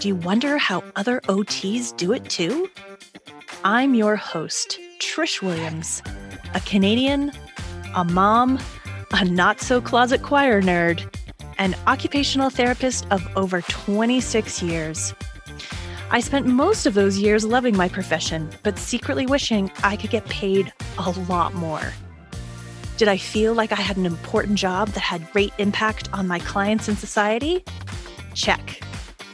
Do you wonder how other OTs do it too? I'm your host, Trish Williams, a Canadian, a mom, a not so closet choir nerd, an occupational therapist of over 26 years. I spent most of those years loving my profession, but secretly wishing I could get paid a lot more. Did I feel like I had an important job that had great impact on my clients and society? Check.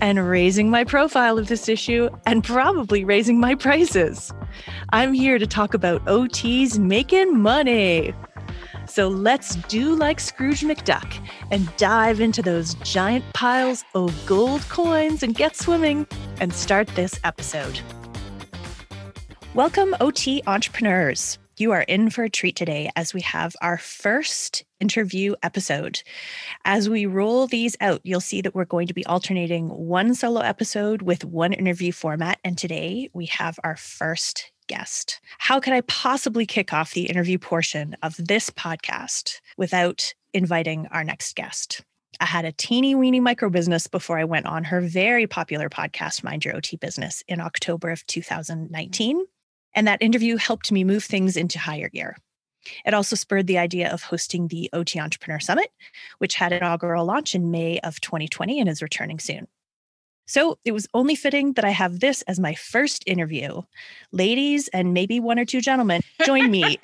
and raising my profile of this issue and probably raising my prices. I'm here to talk about OTs making money. So let's do like Scrooge McDuck and dive into those giant piles of gold coins and get swimming and start this episode. Welcome, OT entrepreneurs. You are in for a treat today as we have our first interview episode. As we roll these out, you'll see that we're going to be alternating one solo episode with one interview format. And today we have our first guest. How could I possibly kick off the interview portion of this podcast without inviting our next guest? I had a teeny weeny micro business before I went on her very popular podcast, Mind Your OT Business, in October of 2019. And that interview helped me move things into higher gear. It also spurred the idea of hosting the OT Entrepreneur Summit, which had an inaugural launch in May of 2020 and is returning soon. So it was only fitting that I have this as my first interview. Ladies and maybe one or two gentlemen, join me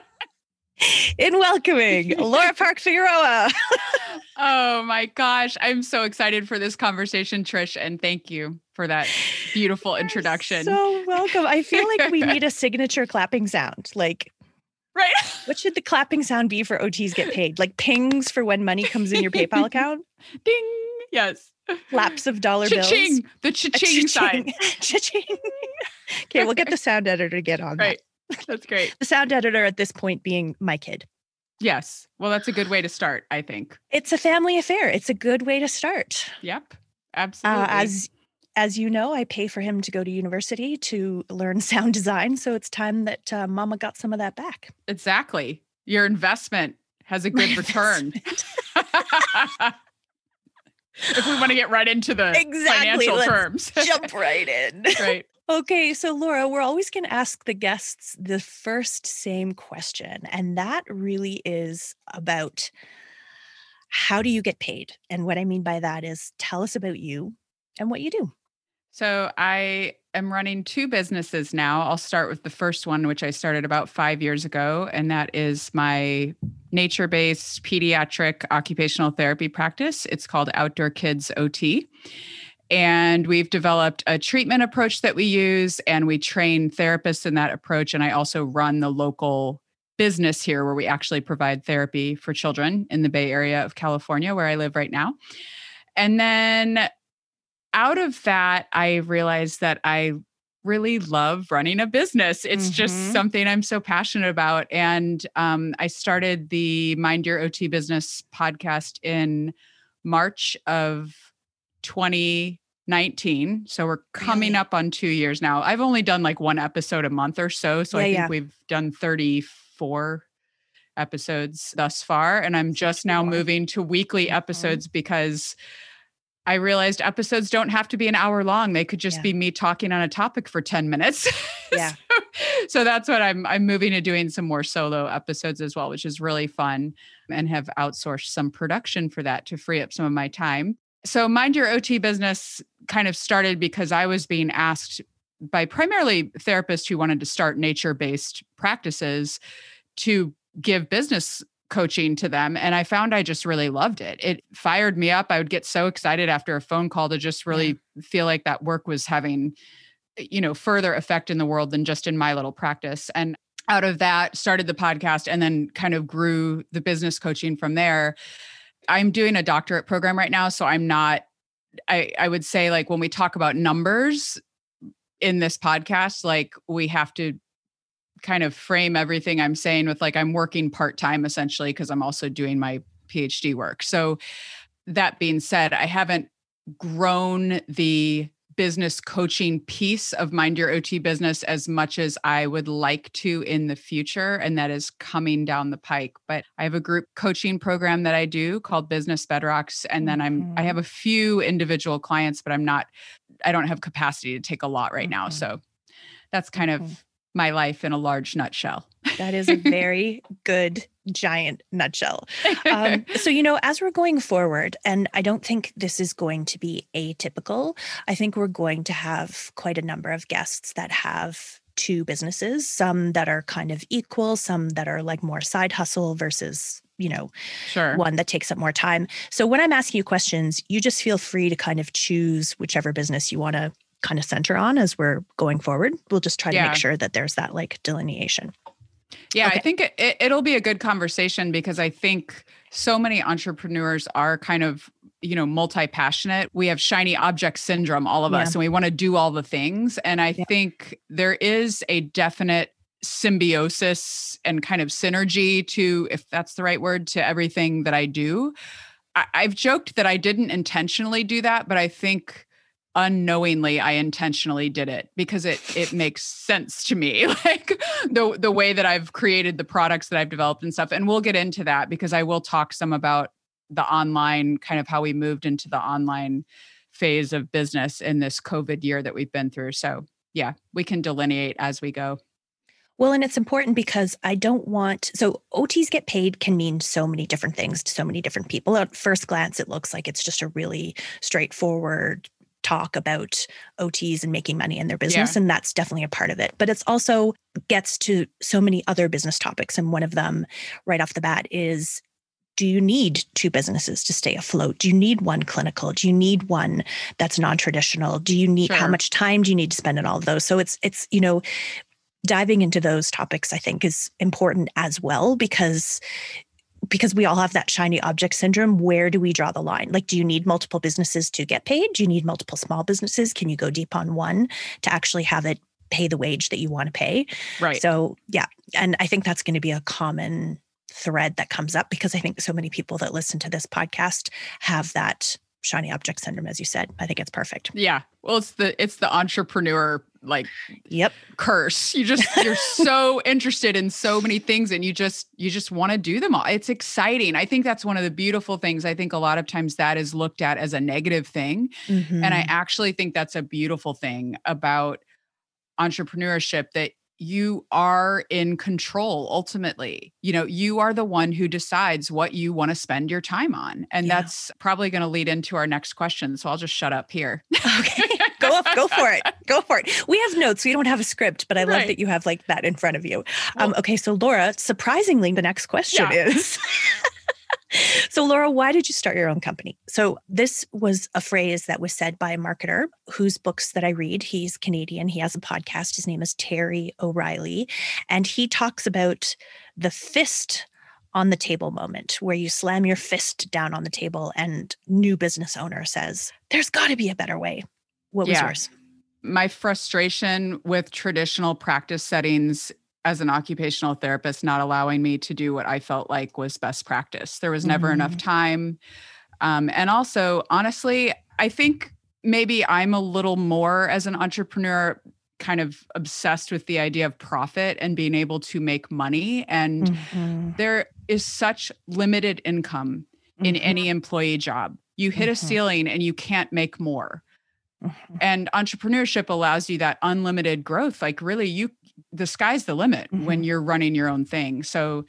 in welcoming Laura Park Figueroa. oh my gosh. I'm so excited for this conversation, Trish, and thank you for that beautiful introduction. so welcome. I feel like we need a signature clapping sound. Like, right? What should the clapping sound be for OTs get paid? Like pings for when money comes in your PayPal account? Ding. Yes. Laps of dollar cha-ching. bills. The cha-ching, sign. cha-ching. okay, we'll get the sound editor to get on right. that. That's great. The sound editor at this point being my kid. Yes. Well, that's a good way to start, I think. It's a family affair. It's a good way to start. Yep. Absolutely. Uh, as as you know, I pay for him to go to university to learn sound design. So it's time that uh, mama got some of that back. Exactly. Your investment has a good return. if we want to get right into the Exactly. financial Let's terms. Jump right in. right. Okay, so Laura, we're always going to ask the guests the first same question. And that really is about how do you get paid? And what I mean by that is tell us about you and what you do. So I am running two businesses now. I'll start with the first one, which I started about five years ago, and that is my nature based pediatric occupational therapy practice. It's called Outdoor Kids OT. And we've developed a treatment approach that we use, and we train therapists in that approach. And I also run the local business here where we actually provide therapy for children in the Bay Area of California, where I live right now. And then out of that, I realized that I really love running a business. It's Mhm. just something I'm so passionate about. And um, I started the Mind Your OT Business podcast in March of 2019. So we're coming Really? up on two years now. I've only done like one episode a month or so. So I think yeah. we've done 34 episodes thus far. And I'm just now 64. moving to weekly episodes because I realized episodes don't have to be an hour long. They could just Yeah. be me talking on a topic for 10 minutes. Yeah. so, so that's what I'm I'm moving to doing some more solo episodes as well, which is really fun and have outsourced some production for that to free up some of my time. So mind your OT business kind of started because I was being asked by primarily therapists who wanted to start nature based practices to give business coaching to them and i found i just really loved it. It fired me up. I would get so excited after a phone call to just really yeah. feel like that work was having you know further effect in the world than just in my little practice. And out of that started the podcast and then kind of grew the business coaching from there i'm doing a doctorate program right now so i'm not i i would say like when we talk about numbers in this podcast like we have to kind of frame everything I'm saying with like I'm working part time essentially because I'm also doing my PhD work. So that being said, I haven't grown the business coaching piece of Mind Your OT business as much as I would like to in the future. And that is coming down the pike. But I have a group coaching program that I do called Business Bedrocks. And then I'm I mm-hmm. have a few individual clients, but I'm not, I don't have capacity to take a lot right now. Mm-hmm. So that's kind of my life in a large nutshell. that is a very good giant nutshell. Um, so, you know, as we're going forward, and I don't think this is going to be atypical, I think we're going to have quite a number of guests that have two businesses, some that are kind of equal, some that are like more side hustle versus you know sure. one that takes up more time so when i'm asking you questions you just feel free to kind of choose whichever business you want to kind of center on as we're going forward. We'll just try to yeah. make sure that there's that like delineation. Yeah, okay. I think it, it, will be a good conversation because I think so many entrepreneurs are kind of, you know, multi passionate. We have shiny object syndrome, all of yeah. us, and we want to do all the things. And I yeah. think there is a definite symbiosis and kind of synergy to, if that's the right word, to everything that I do. I, I've joked that I didn't intentionally do that, but I think unknowingly I intentionally did it because it it makes sense to me. Like the the way that I've created the products that I've developed and stuff and we'll get into that because I will talk some about the online kind of how we moved into the online phase of business in this covid year that we've been through. So yeah we can delineate as we go. Well, and it's important because I don't want so OTs get paid can mean so many different things to so many different people. At first glance, it looks like it's just a really straightforward talk about OTs and making money in their business. Yeah. And that's definitely a part of it. But it's also gets to so many other business topics. And one of them, right off the bat, is do you need two businesses to stay afloat? Do you need one clinical? Do you need one that's non-traditional? Do you need sure. how much time do you need to spend on all of those? So it's it's, you know, diving into those topics I think is important as well because because we all have that shiny object syndrome where do we draw the line? Like do you need multiple businesses to get paid? Do you need multiple small businesses? Can you go deep on one to actually have it pay the wage that you want to pay? Right. So yeah and i think that's going to be a common thread that comes up because i think so many people that listen to this podcast have that shiny object syndrome as you said. I think it's perfect. Yeah. Well it's the it's the entrepreneur like yep curse you just you're so interested in so many things and you just you just want to do them all it's exciting i think that's one of the beautiful things i think a lot of times that is looked at as a negative thing mm-hmm. and i mm-hmm. actually think that's a beautiful thing about entrepreneurship that you are in control ultimately. You know, you are the one who decides what you want to spend your time on. And yeah. that's probably going to lead into our next question. So I'll just shut up here. okay. go go for it. Go for it. We have notes. We don't have a script, but I right. love that you have like that in front of you. Um, well, um, okay. So Laura, surprisingly, the next question yeah. is so, Laura, why did you start your own company? So, this was a phrase that was said by a marketer whose books that I read. He's Canadian. He has a podcast. His name is Terry O'Reilly. And he talks about the fist on the table moment where you slam your fist down on the table and new business owner says, There's got to be a better way. What was yeah. yours? My frustration with traditional practice settings as an occupational therapist not allowing me to do what I felt like was best practice. There was never mm-hmm. enough time. Um, and also, honestly, I think maybe I'm a little more as an entrepreneur kind of obsessed with the idea of profit and being able to make money. And mm-hmm. there is such limited income in mm-hmm. any employee job. You hit a mm-hmm. ceiling and you can't make more. Mm-hmm. And entrepreneurship allows you that unlimited growth. Like really you the sky's the limit mm-hmm. when you're running your own thing. So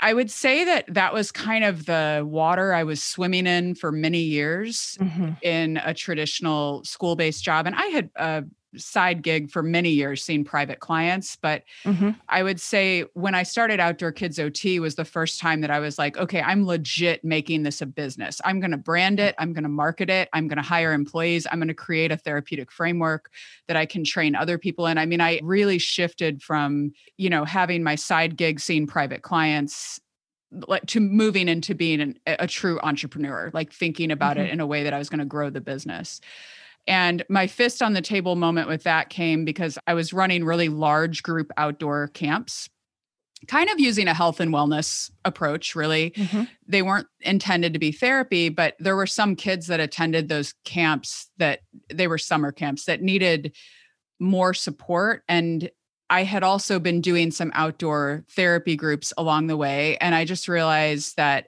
I would say that that was kind of the water I was swimming in for many years mm-hmm. in a traditional school based job. And I had uh, side gig for many years seeing private clients but mm-hmm. i would say when i started outdoor kids ot was the first time that i was like okay i'm legit making this a business i'm going to brand it i'm going to market it i'm going to hire employees i'm going to create a therapeutic framework that i can train other people in i mean i really shifted from you know having my side gig seeing private clients like to moving into being an, a true entrepreneur like thinking about mm-hmm. it in a way that i was going to grow the business and my fist on the table moment with that came because I was running really large group outdoor camps, kind of using a health and wellness approach, really. Mm-hmm. They weren't intended to be therapy, but there were some kids that attended those camps that they were summer camps that needed more support. And I had also been doing some outdoor therapy groups along the way. And I just realized that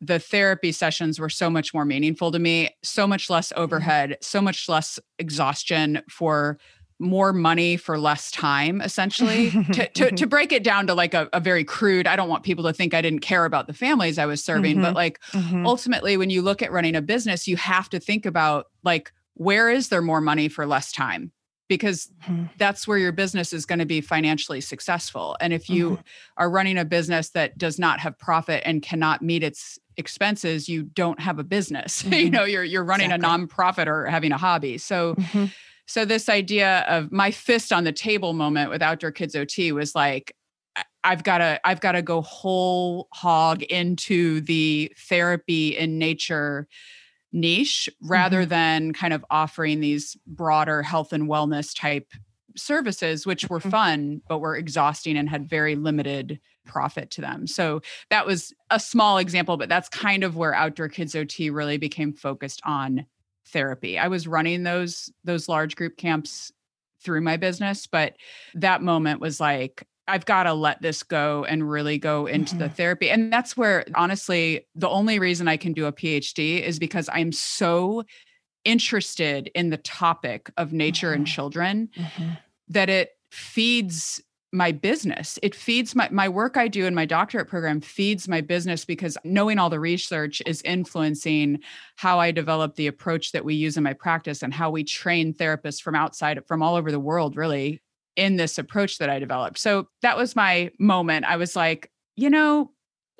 the therapy sessions were so much more meaningful to me, so much less overhead, so much less exhaustion for more money for less time essentially to, to, to break it down to like a, a, very crude i don't want people to think i didn't care about the families i was serving mm-hmm. but like mm-hmm. ultimately when you look at running a business you have to think about like where is there more money for less time because mm-hmm. that's where your business is going to be financially successful and if you mm-hmm. are running a business that does not have profit and cannot meet its expenses you don't have a business mm-hmm. you know you're you're running exactly. a nonprofit or having a hobby so mm-hmm. so this idea of my fist on the table moment with outdoor kids ot was like i've got to i've got to go whole hog into the therapy in nature niche rather mm-hmm. than kind of offering these broader health and wellness type services which were mm-hmm. fun but were exhausting and had very limited profit to them. So that was a small example, but that's kind of where Outdoor Kids OT really became focused on therapy. I was running those those large group camps through my business, but that moment was like I've got to let this go and really go into mm-hmm. the therapy. And that's where honestly the only reason I can do a PhD is because I'm so interested in the topic of nature mm-hmm. and children mm-hmm. that it feeds my business. It feeds my my work I do in my doctorate program feeds my business because knowing all the research is influencing how I develop the approach that we use in my practice and how we train therapists from outside from all over the world really in this approach that I developed. So that was my moment. I was like, you know,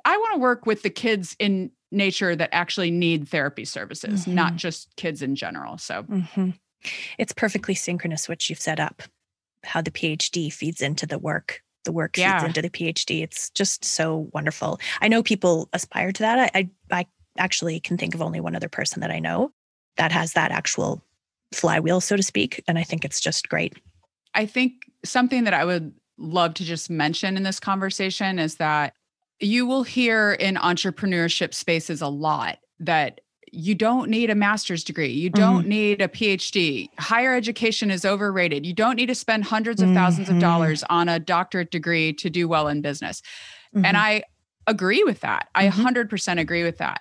I want to work with the kids in nature that actually need therapy services, mm-hmm. not just kids in general. So mm-hmm. it's perfectly synchronous what you've set up how the PhD feeds into the work. The work yeah. feeds into the PhD. It's just so wonderful. I know people aspire to that. I, I, I actually can think of only one other person that I know that has that actual flywheel, so to speak. And I think it's just great. I think something that I would love to just mention in this conversation is that you will hear in entrepreneurship spaces a lot that you don't need a master's degree. You don't mm-hmm. need a PhD. Higher education is overrated. You don't need to spend hundreds of 1000s mm-hmm. of dollars on a doctorate degree to do well in business. Mm-hmm. And I agree with that. I 100% mm-hmm. agree with that.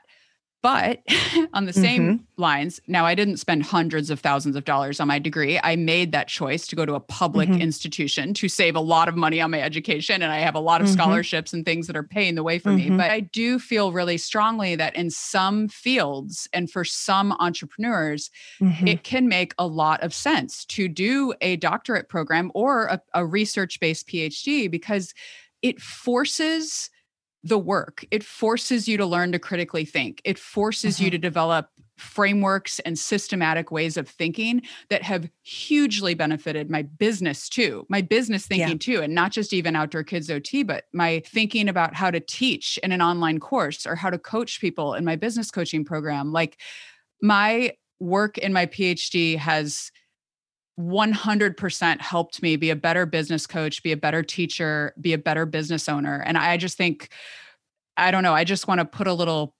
But on the same mm-hmm. lines, now I didn't spend hundreds of thousands of dollars on my degree. I made that choice to go to a public mm-hmm. institution to save a lot of money on my education. And I have a lot of mm-hmm. scholarships and things that are paying the way for me. Mm-hmm. But I do feel really strongly that in some fields and for some entrepreneurs, mm-hmm. it can make a lot of sense to do a doctorate program or a, a research based PhD because it forces the work. It forces you to learn to critically think. It forces mm-hmm. you to develop frameworks and systematic ways of thinking that have hugely benefited my business too, my business thinking yeah. too, and not just even outdoor kids OT, but my thinking about how to teach in an online course or how to coach people in my business coaching program. Like my work in my PhD has 100% helped me be a better business coach, be a better teacher, be a better business owner. And I just think, I don't know, I just want to put a little,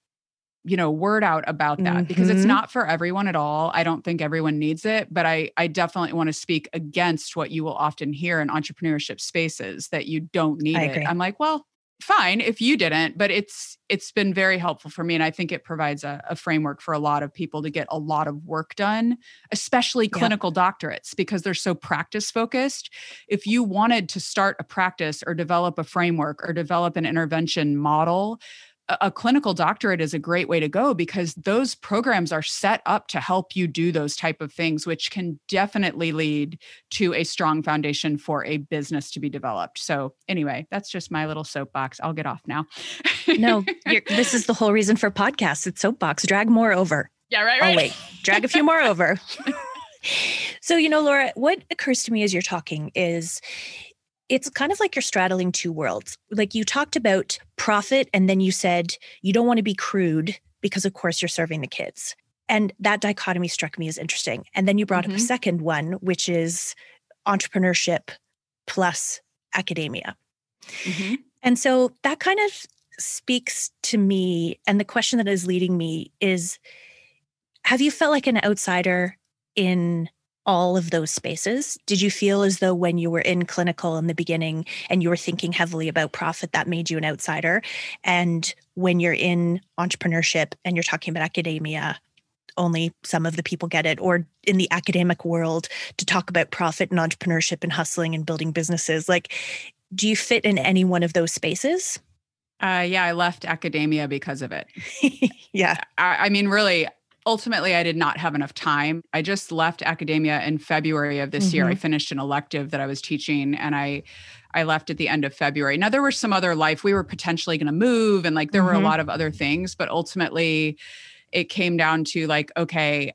you know, word out about that mm-hmm. because it's mm-hmm. not for everyone at all. I don't think everyone needs it, but I I definitely want to speak against what you will often hear in entrepreneurship spaces that you don't need it. I'm like, well, fine if you didn't but it's it's been very helpful for me and i think it provides a, a framework for a lot of people to get a lot of work done especially clinical yeah. doctorates because they're so practice focused if you wanted to start a practice or develop a framework or develop an intervention model a clinical doctorate is a great way to go because those programs are set up to help you do those type of things which can definitely lead to a strong foundation for a business to be developed. So anyway that's just my little soapbox. I'll get off now. No this is the whole reason for podcasts. It's soapbox. Drag more over. Yeah right, right. oh wait. Drag a few more over. So you know laura what occurs to me as you're talking is it's kind of like you're straddling two worlds. Like you talked about profit, and then you said you don't want to be crude because, of course, you're serving the kids. And that dichotomy struck me as interesting. And then you brought mm-hmm. up a mm-hmm. second one, which is entrepreneurship plus academia. Mm-hmm. And so that kind of speaks to me. And the question that is leading me is Have you felt like an outsider in all of those spaces? Did you feel as though when you were in clinical in the beginning and you were thinking heavily about profit, that made you an outsider? And when you're in entrepreneurship and you're talking about academia, only some of the people get it, or in the academic world to talk about profit and entrepreneurship and hustling and building businesses, like, do you fit in any one of those spaces? Uh, yeah, I left academia because of it. yeah. I, I mean, really, ultimately I did not have enough time. I just left academia in February of this mm-hmm. year. I mm-hmm. finished an elective that I was teaching and I I left at the end of February. Now there were some other life we were potentially going to move and like there mm-hmm. were a mm-hmm. lot of other things, but ultimately it came down to like okay,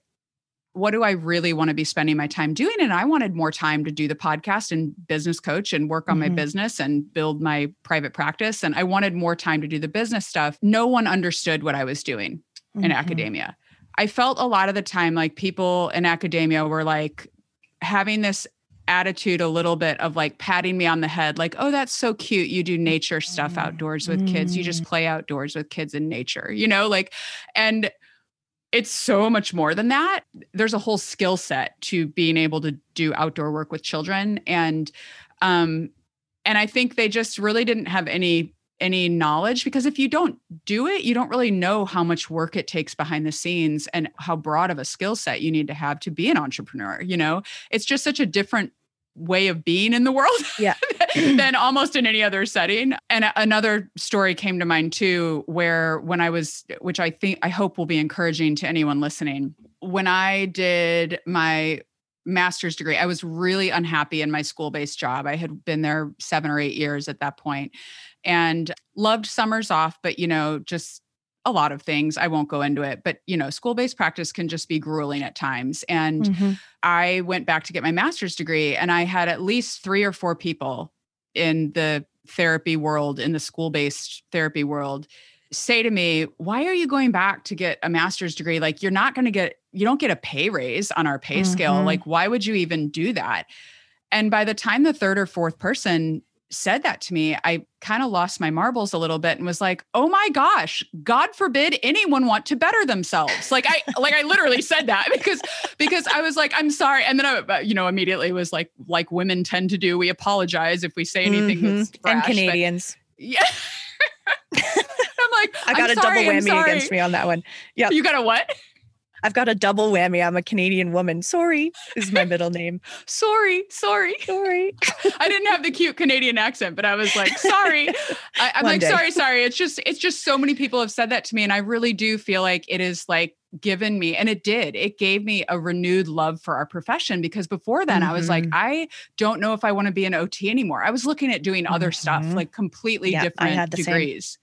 what do I really want to be spending my time doing? And I wanted more time to do the podcast and business coach and work on mm-hmm. my business and build my private practice. And I wanted more time to do the business stuff. No one understood what I was doing in mm-hmm. academia. I felt a lot of the time like people in academia were like having this attitude a little bit of like patting me on the head like oh that's so cute. You do nature stuff outdoors with kids. You just mm. play outdoors with kids in nature you know like and it's so much more than that. There's a whole skill set to being able to do outdoor work with children and um and i think they just really didn't have any any knowledge because if you don't do it you don't really know how much work it takes behind the scenes and how broad of a skill set you need to have to be an entrepreneur you know? It's just such a different way of being in the world yeah. than almost in any other setting. And another story came to mind too where when i was which i think i hope will be encouraging to anyone listening. When i did my master's degree i was really unhappy in my school-based job. I had been there 7 or 8 years at that point and loved summers off, but you know, just a lot of things. I won't go into it, but you know, school based practice can just be grueling at times. And mm-hmm. I went back to get my master's degree, and I had at least three or four people in the therapy world, in the school based therapy world, say to me, Why are you going back to get a master's degree? Like, you're not going to get, you don't get a pay raise on our pay mm-hmm. scale. Like, why would you even do that? And by the time the third or fourth person said that to me, I kind of lost my marbles a little bit and was like, "Oh my gosh, God forbid anyone want to better themselves." Like I like I literally said that because because I was like, "I'm sorry." And then I uh, you know immediately was like like women tend to do, we apologize if we say anything mm-hmm. that's brash, and Canadians. yeah. I'm like, I got I'm a sorry, double whammy against me on that one. Yeah. You got a what? I've got a double whammy. I'm a Canadian woman. Sorry is my middle name. sorry, sorry, sorry. I didn't have the cute Canadian accent, but I was like, sorry. I, am like, day. sorry, sorry. It's just, it's just so many people have said that to me, and I really do feel like it is like given me, and it did. It gave me a renewed love for our profession because before then mm-hmm. I was like, mm-hmm. I don't know if I want to be an OT anymore. I was looking at doing other mm-hmm. stuff, like completely yeah, different degrees.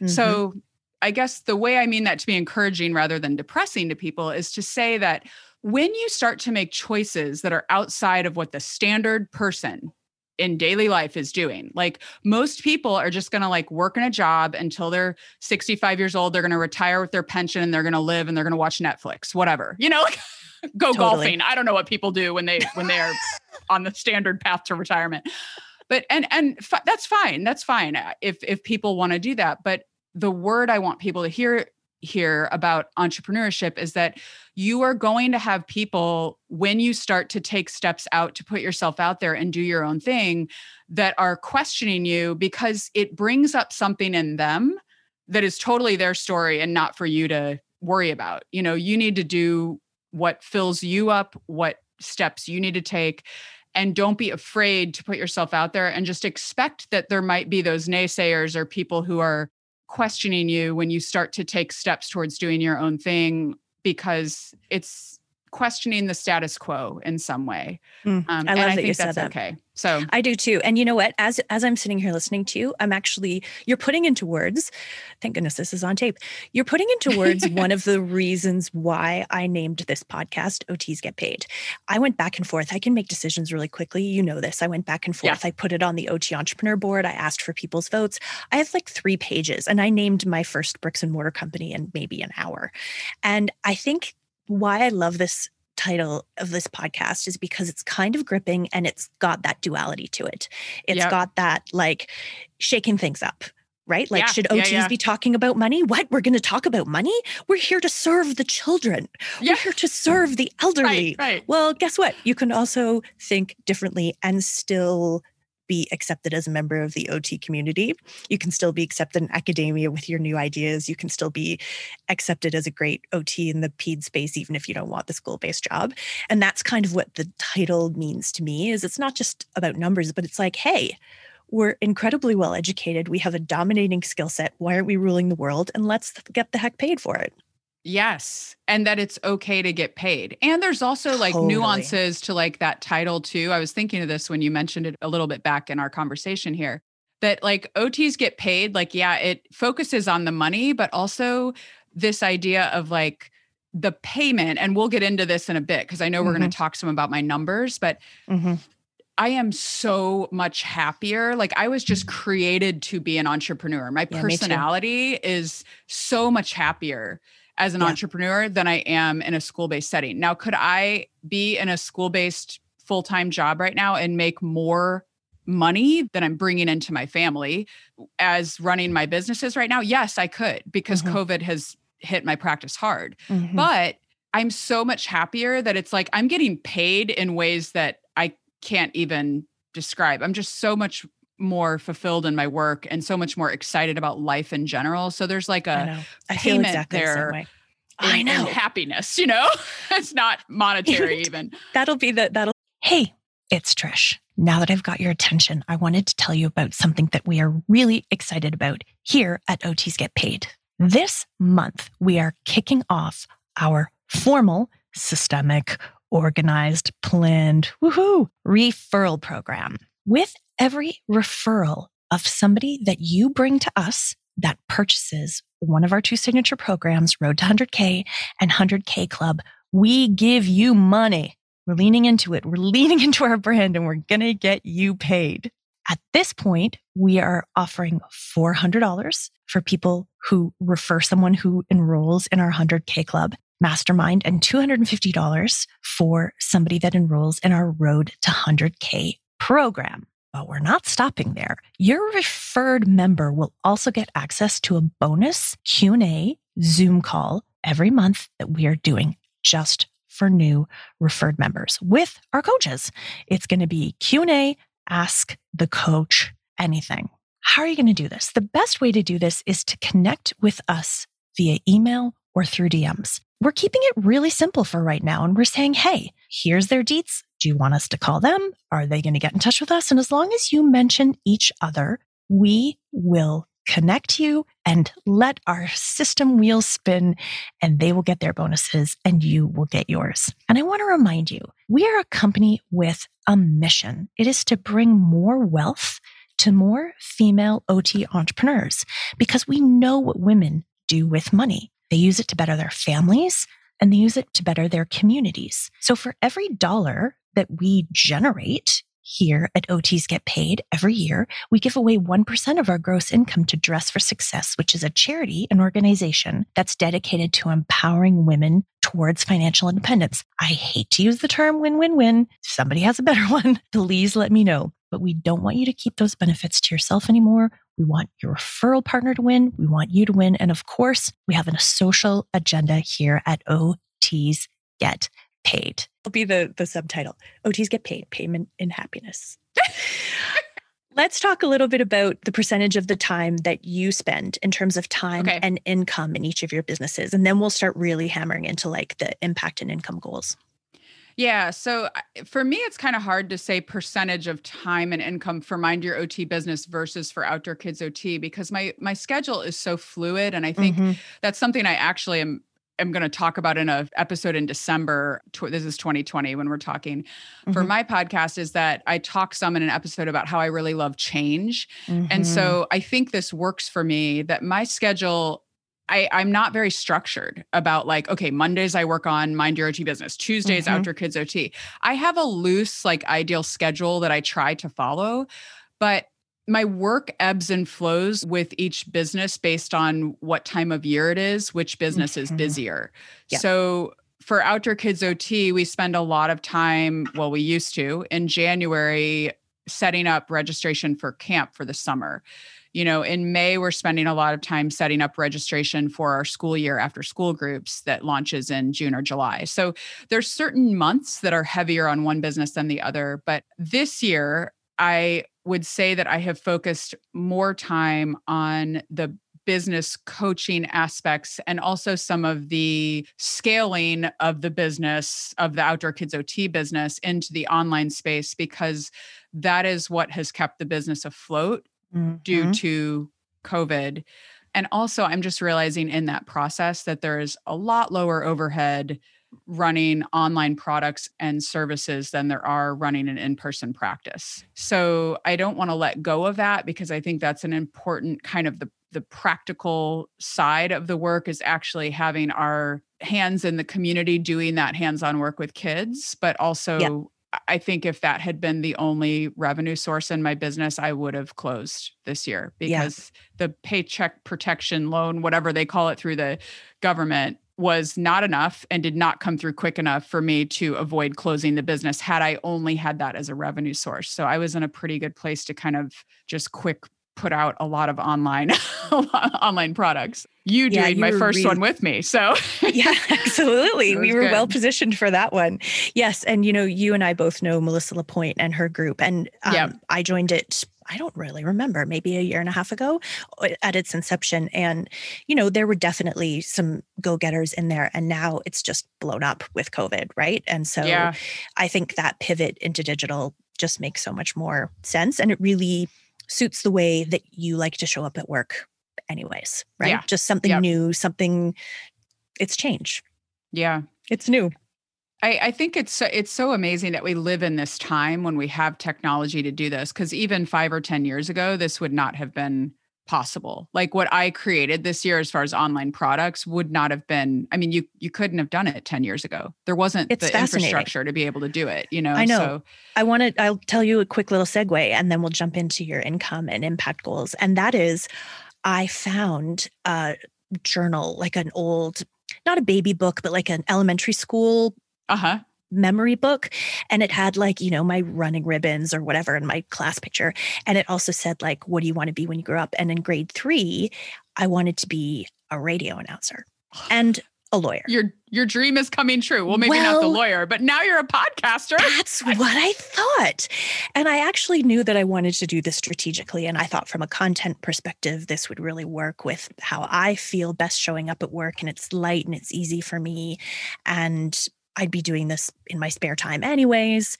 Mm-hmm. So I guess the way I mean that to be encouraging rather than depressing to people is to say that when you start to make choices that are outside of what the standard person in daily life is doing. Like most people are just going to like work in a job until they're 65 years old. They're going to retire with their pension and they're going to live and they're going to watch Netflix, whatever. You know, like go totally. golfing. I don't know what people do when they when they are on the standard path to retirement. But and and f- that's fine. That's fine if if people want to do that. But the word I want people to hear here about entrepreneurship is that you are going to have people when you start to take steps out to put yourself out there and do your own thing that are questioning you because it brings up something in them that is totally their story and not for you to worry about. You know, you need to do what fills you up, what steps you need to take and don't be afraid to put yourself out there and just expect that there might be those naysayers or people who are questioning you when you start to take steps towards doing your own thing because it's questioning the status quo in some way. Mm, um, I love that I you said that. Okay. So I do too. And you know what? As as I'm sitting here listening to you, I'm actually you're putting into words. Thank goodness this is on tape. You're putting into words one of the reasons why I named this podcast OTs Get Paid. I went back and forth. I can make decisions really quickly. You know this. I went back and forth. Yeah. I put it on the OT Entrepreneur Board. I asked for people's votes. I have like three pages, and I named my first bricks and mortar company in maybe an hour. And I think why I love this title of this podcast is because it's kind of gripping and it's got that duality to it. It's yep. got that like shaking things up. Right? Like, yeah, should OTs yeah, yeah. be talking about money? What? We're going to talk about money? We're here to serve the children. We're here to serve the elderly. Right, right. Well, guess what? You can also think differently and still be accepted as a member of the OT community. You can still be accepted in academia with your new ideas. You can still be accepted as a great OT in the PED space, even if you don't want the school-based job. And that's kind of what the title means to me is it's not just about numbers, but it's like, hey, we're incredibly well educated. We have a dominating skill set. Why aren't we ruling the world? And let's get the heck paid for it. Yes. And that it's okay to get paid. And there's also like totally. nuances to like that title too. I was thinking of this when you mentioned it a little bit back in our conversation here that like OTs get paid. Like, yeah, it focuses on the money, but also this idea of like the payment. And we'll get into this in a bit because I know we're mm-hmm. going to talk some about my numbers, but mm-hmm. I am so much happier. Like I was just created to be an entrepreneur. My yeah, personality is so much happier as an yeah. entrepreneur than I am in a school based setting. Now, could I be in a school based full time job right now and make more money than I'm bringing into my family as running my businesses right now? Yes, I could because mm-hmm. COVID has hit my practice hard. Mm-hmm. But I'm so much happier that it's like I'm getting paid in ways that I can't even describe. I'm just so much more fulfilled in my work and so much more excited about life in general. So there's like a I, I payment exactly there. The I know happiness, you know, it's not monetary even. That'll be the, that'll. Hey, it's Trish. Now that I've got your attention, I wanted to tell you about something that we are really excited about here at OTs Get Paid. This month, we are kicking off our formal, systemic, organized, planned, woohoo, referral program. With every referral of somebody that you bring to us that purchases one of our two signature programs, Road to 100K and 100K Club, we give you money. We're leaning into it. We're leaning into our brand and we're going to get you paid. At this point, we are offering $400 for people who refer someone who enrolls in our 100K Club mastermind and $250 for somebody that enrolls in our Road to 100K program. But we're not stopping there. Your referred member will also get access to a bonus Q&A Zoom call every month that we are doing just for new referred members with our coaches. It's going to be Q&A, ask the coach anything. How are you going to do this? The best way to do this is to connect with us via email or through DMs. We're keeping it really simple for right now. And we're saying, hey, here's their deets. Do you want us to call them? Are they going to get in touch with us? And as long as you mention each other, we will connect you and let our system wheels spin and they will get their bonuses and you will get yours. And I want to remind you, we are a company with a mission. It is to bring more wealth to more female OT entrepreneurs because we know what women do with money. They use it to better their families and they use it to better their communities. So for every dollar that we generate here at OTs Get Paid every year, we give away 1% of our gross income to Dress for Success, which is a charity and organization that's dedicated to empowering women towards financial independence. I hate to use the term win win win. somebody has a better one, please let me know. But we don't want you to keep those benefits to yourself anymore. We want your referral partner to win. We want you to win. And of course, we have a social agenda here at OTs Get Paid. It'll be the, the subtitle OTs Get Paid Payment in Happiness. Let's talk a little bit about the percentage of the time that you spend in terms of time okay. and income in each of your businesses. And then we'll start really hammering into like the impact and income goals. Yeah. So for me, it's kind of hard to say percentage of time and income for Mind Your OT business versus for Outdoor Kids OT because my my schedule is so fluid, and I think mm-hmm. that's something I actually am am going to talk about in a episode in December. This is 2020 when we're talking mm-hmm. for my podcast. Is that I talk some in an episode about how I really love change, mm-hmm. and so I think this works for me. That my schedule I, I'm not very structured about like, okay, Mondays I work on Mind Your OT business, Tuesdays mm-hmm. Outdoor Kids OT. I have a loose, like, ideal schedule that I try to follow, but my work ebbs and flows with each business based on what time of year it is, which business mm-hmm. is busier. Yeah. So for Outdoor Kids OT, we spend a lot of time, well, we used to in January setting up registration for camp for the summer you know in may we're spending a lot of time setting up registration for our school year after school groups that launches in june or july. So there's certain months that are heavier on one business than the other but this year i would say that i have focused more time on the business coaching aspects and also some of the scaling of the business of the outdoor kids OT business into the online space because that is what has kept the business afloat mm-hmm. due to COVID. And also, I'm just realizing in that process that there is a lot lower overhead running online products and services than there are running an in person practice. So I don't want to let go of that because I think that's an important kind of the the practical side of the work is actually having our hands in the community doing that hands-on work with kids but also I think if that had been the only revenue source in my business, I would have closed this year because yeah. the paycheck protection loan, whatever they call it through the government, was not enough and did not come through quick enough for me to avoid closing the business had I only had that as a revenue source. So I was in a pretty good place to kind of just quick put out a lot of online online products. You yeah, doing my first really, one with me. So Yeah, absolutely. we were good. well positioned for that one. Yes, and you know, you and I both know Melissa LaPointe and her group and um, yep. I joined it I don't really remember, maybe a year and a half ago at its inception. And, you know, there were definitely some go getters in there. And now it's just blown up with COVID, right? And so yeah. I think that pivot into digital just makes so much more sense. And it really suits the way that you like to show up at work anyways right yeah. just something yep. new something it's change yeah it's new I, I think it's it's so amazing that we live in this time when we have technology to do this because even five or ten years ago this would not have been possible. Like what I created this year as far as online products would not have been I mean you you couldn't have done it 10 years ago. There wasn't it's the infrastructure to be able to do it, you know. I know. So, I want to I'll tell you a quick little segue and then we'll jump into your income and impact goals. And that is I found a journal like an old not a baby book but like an elementary school uh-huh memory book and it had like you know my running ribbons or whatever in my class picture and it also said like what do you want to be when you grow up and in grade 3 i wanted to be a radio announcer and a lawyer. Your your dream is coming true. Well, maybe well, not the lawyer, but now you're a podcaster. That's what I thought. And I actually knew that I wanted to do this strategically. And I thought from a content perspective, this would really work with how I feel best showing up at work. And it's light and it's easy for me. And I'd be doing this in my spare time anyways.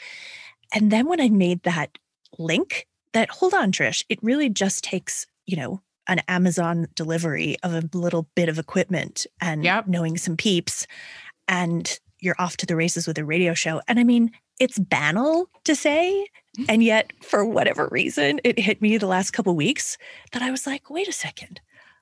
And then when I made that link, that hold on, Trish, it really just takes, you know, an Amazon delivery of a little bit of equipment and yep. knowing some peeps, and you're off to the races with a radio show. And I mean, it's banal to say, mm-hmm. and yet for whatever reason, it hit me the last couple weeks that I was like, wait a second.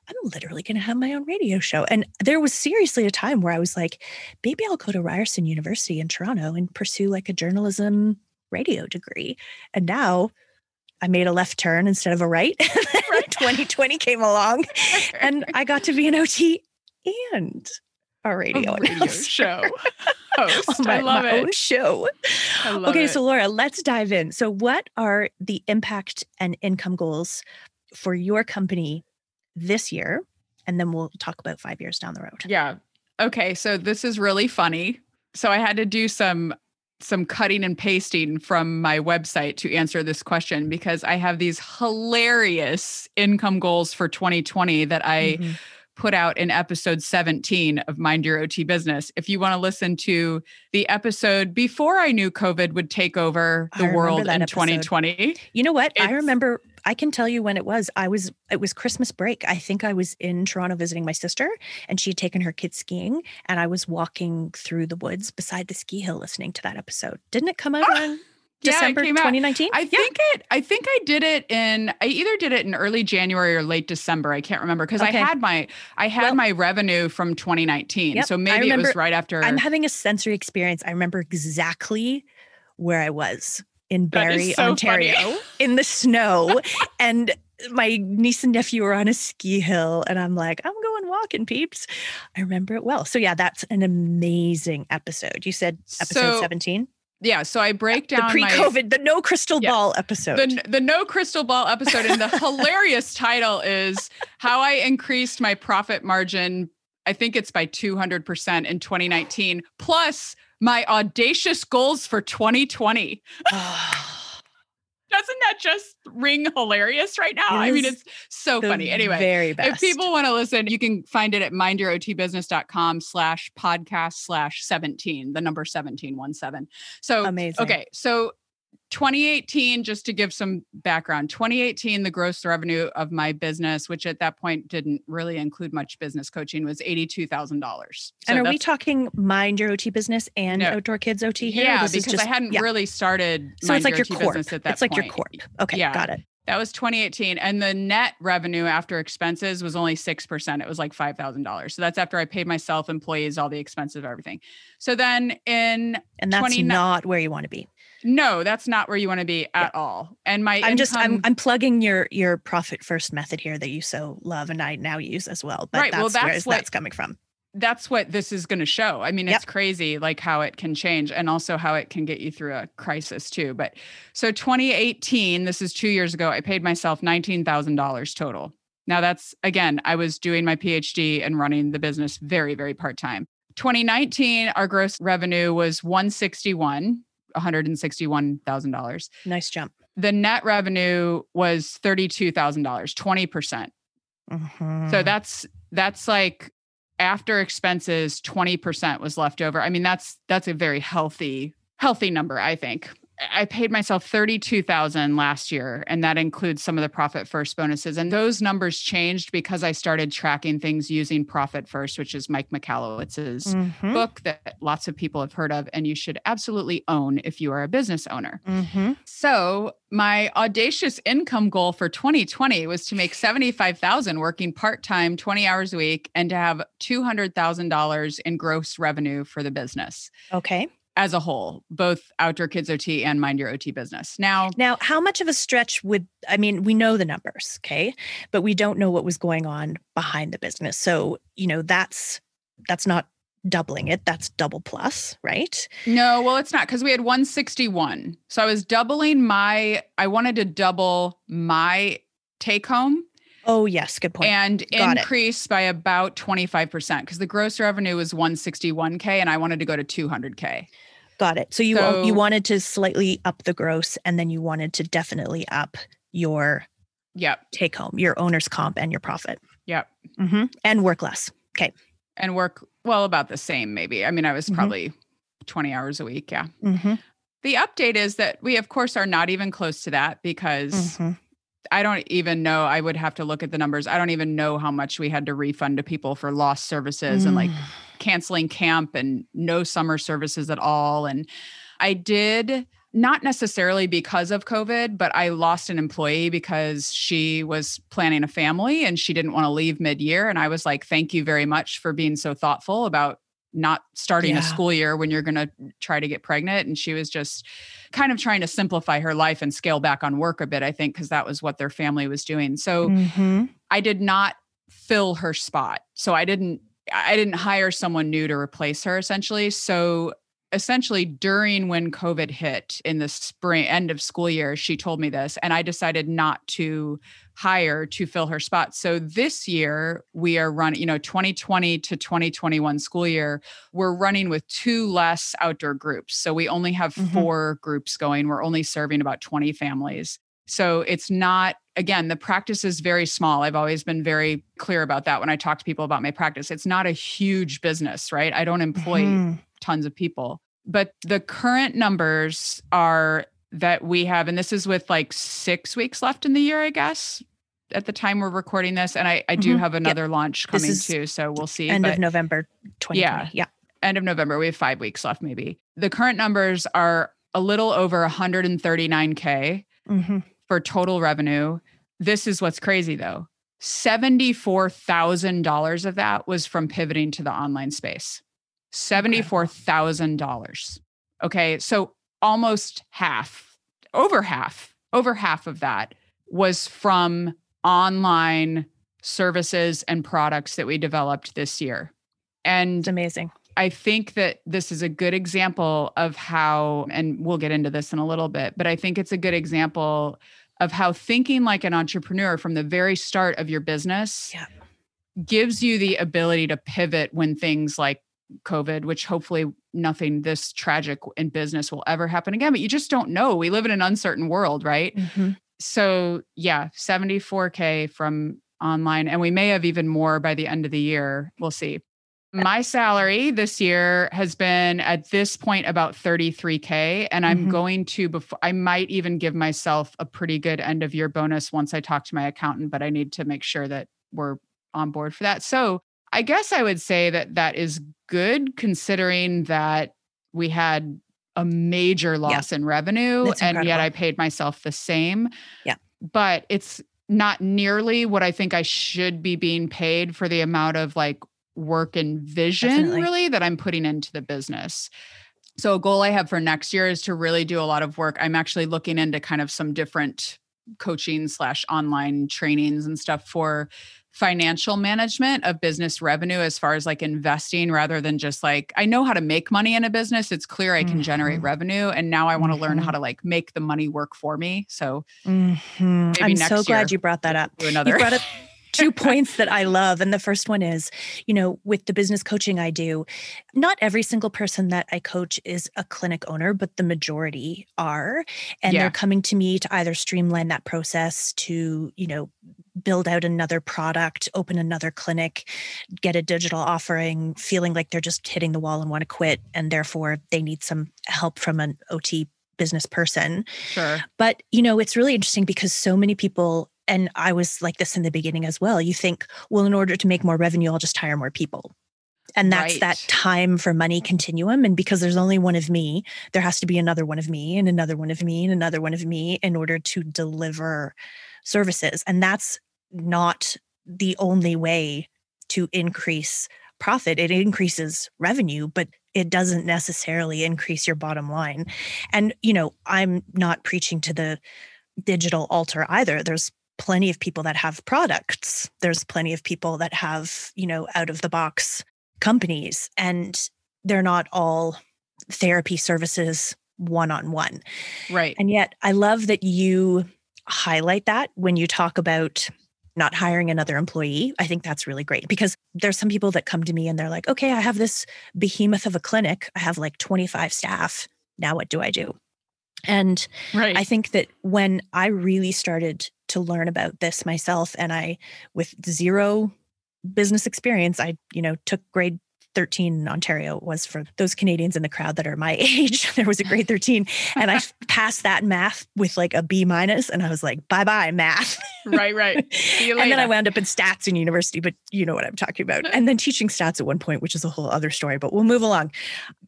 I'm literally going to have my own radio show. And there was seriously a time where I was like, maybe I'll go to Ryerson University in Toronto and pursue like a journalism radio degree. And now I made a left turn instead of a right. right. 2020 came along and I got to be an OT and a radio, a radio show host. my, I love my it. own show. okay, it. so Laura, let's dive in. So, what are the impact and income goals for your company this year, and then we'll talk about five years down the road. Yeah. Okay. So this is really funny. So I had to do some some cutting and pasting from my website to answer this question because I have these hilarious income goals for 2020 that I mm-hmm. put out in episode 17 of Mind Your OT Business. If you want to listen to the episode before I knew COVID would take over the world in episode. 2020. You know what? I remember I can tell you when it was. I was it was Christmas break. I think I was in Toronto visiting my sister and she had taken her kids skiing and I was walking through the woods beside the ski hill listening to that episode. Didn't it come out ah! on December 2019? I think it I think I did it in I either did it in early January or late December. I can't remember because okay. I had my I had well, my revenue from 2019. Yep, so maybe remember, it was right after I'm having a sensory experience. I remember exactly where I was in Barrie, so Ontario, in the snow. and my niece and nephew were on a ski hill, and I'm like, I'm going walking, peeps. I remember it well. So, yeah, that's an amazing episode. You said episode so, 17? Yeah, so I break down the pre-COVID, my, the no crystal yeah, ball episode. The, the no crystal ball episode, and the hilarious title is how I increased my profit margin. I think it's by 200% in 2019, plus my audacious goals for 2020. Doesn't that just ring hilarious right now? I mean, it's so funny. Anyway, very best. if people want to listen, you can find it at mindyourotbusiness.com slash podcast slash 17, the number 17, one seven. So amazing. Okay. So 2018, just to give some background, 2018, the gross revenue of my business, which at that point didn't really include much business coaching, was $82,000. So and are we talking Mind Your OT business and no, Outdoor Kids OT here? Yeah, because just, I hadn't yeah. really started so Mind it's like your, your corp. at that It's like your corp. Okay, yeah. got it. That was 2018. And the net revenue after expenses was only 6%. It was like $5,000. So that's after I paid myself, employees, all the expenses, of everything. So then in And that's 20, not where you want to be. No, that's not where you want to be at yeah. all. And my I'm income, just I'm I'm plugging your your profit first method here that you so love and I now use as well. But right, that's, well, that's where what, that's coming from. That's what this is going to show. I mean, it's yep. crazy like how it can change and also how it can get you through a crisis too. But so 2018, this is 2 years ago, I paid myself $19,000 total. Now that's again, I was doing my PhD and running the business very very part-time. 2019 our gross revenue was 161 $161,000. Nice jump. The net revenue was $32,000, 20%. percent mm hmm So that's that's like after expenses 20% was left over. I mean that's that's a very healthy healthy number, I think. I paid myself 32,000 last year and that includes some of the profit first bonuses and those numbers changed because I started tracking things using profit first which is Mike Michalowicz's mm-hmm. book that lots of people have heard of and you should absolutely own if you are a business owner. Mm-hmm. So, my audacious income goal for 2020 was to make 75,000 working part-time 20 hours a week and to have $200,000 in gross revenue for the business. Okay as a whole, both Outdoor Kids OT and Mind Your OT business. Now, now, how much of a stretch would I mean? We know the numbers, okay, but we don't know what was going on behind the business. So you know that's that's not doubling it. That's double plus, right? No, well, it's not because we had 161. So I was doubling my. I wanted to double my take home. Oh, yes. Good point. And Got increase it. by about 25% because the gross revenue was 161K and I wanted to go to 200K. Got it. So you so, you wanted to slightly up the gross, and then you wanted to definitely up your yep take home, your owner's comp, and your profit. Yep. Mm-hmm. And work less. Okay. And work well about the same, maybe. I mean, I was mm-hmm. probably 20 hours a week. Yeah. Mm-hmm. The update is that we, of course, are not even close to that because mm-hmm. I don't even know. I would have to look at the numbers. I don't even know how much we had to refund to people for lost services mm. and like mm. Canceling camp and no summer services at all. And I did not necessarily because of COVID, but I lost an employee because she was planning a family and she didn't want to leave mid year. And I was like, thank you very much for being so thoughtful about not starting yeah. a school year when you're going to try to get pregnant. And she was just kind of trying to simplify her life and scale back on work a bit, I think, because that was what their family was doing. So mm-hmm. I did not fill her spot. So I didn't. I didn't hire someone new to replace her essentially. So essentially during when COVID hit in the spring end of school year, she told me this, and I decided not to hire to fill her spot. So this year we are running, you know, 2020 to 2021 school year, we're running with two less outdoor groups. So we only have mm-hmm. four groups going. We're only serving about 20 families. So it's not, again, the practice is very small. I've always been very clear about that when I talk to people about my practice. It's not a huge business, right? I don't employ mm-hmm. tons of people. But the current numbers are that we have, and this is with like six weeks left in the year, I guess, at the time we're recording this. And I, I do mm-hmm. have another yep. launch coming too. So we'll see. End but, of November 2020. Yeah. Yeah. End of November. We have five weeks left, maybe. The current numbers are a little over 139K mm-hmm. For total revenue. This is what's crazy though. $74,000 of that was from pivoting to the online space. $74,000. Okay. So almost half, over half, over half of that was from online services and products that we developed this year. And it's amazing. I think that this is a good example of how, and we'll get into this in a little bit, but I think it's a good example of how thinking like an entrepreneur from the very start of your business yeah. gives you the ability to pivot when things like COVID, which hopefully nothing this tragic in business will ever happen again, but you just don't know. We live in an uncertain world, right? Mm-hmm. So, yeah, 74K from online, and we may have even more by the end of the year. We'll see. My salary this year has been at this point about 33K. And I'm mm-hmm. going to, before I might even give myself a pretty good end of year bonus once I talk to my accountant, but I need to make sure that we're on board for that. So I guess I would say that that is good considering that we had a major loss yeah. in revenue and yet I paid myself the same. Yeah. But it's not nearly what I think I should be being paid for the amount of like work and vision Definitely. really that I'm putting into the business. So a goal I have for next year is to really do a lot of work. I'm actually looking into kind of some different coaching slash online trainings and stuff for financial management of business revenue as far as like investing rather than just like I know how to make money in a business. It's clear I can mm-hmm. generate revenue and now I want to mm-hmm. learn how to like make the money work for me. So mm-hmm. I'm so glad you brought that up. Another. You brought up two points that I love. And the first one is, you know, with the business coaching I do, not every single person that I coach is a clinic owner, but the majority are. And yeah. they're coming to me to either streamline that process to, you know, build out another product, open another clinic, get a digital offering, feeling like they're just hitting the wall and want to quit. And therefore they need some help from an OT business person. Sure. But, you know, it's really interesting because so many people, and I was like this in the beginning as well, you think, well, in order to make more revenue, I'll just hire more people. And that's right. that time for money continuum. And because there's only one of me, there has to be another one of me and another one of me and another one of me in order to deliver services. And that's not the only way to increase profit. It increases revenue, but it doesn't necessarily increase your bottom line. And, you know, I'm not preaching to the digital altar either. There's plenty of people that have products, there's plenty of people that have, you know, out of the box companies, and they're not all therapy services one on one. Right. And yet, I love that you highlight that when you talk about not hiring another employee. I think that's really great because there's some people that come to me and they're like, okay, I have this behemoth of a clinic. I have like 25 staff. Now what do I do? And right. I think that when I really started to learn about this myself and I, with zero business experience, I, you know, took grade 13 in Ontario was for those Canadians in the crowd that are my age. there was a grade 13 and I passed that math with like a B minus and I was like, bye bye math. right, right. and then I wound up in stats in university, but you know what I'm talking about. And then teaching stats at one point, which is a whole other story, but we'll move along.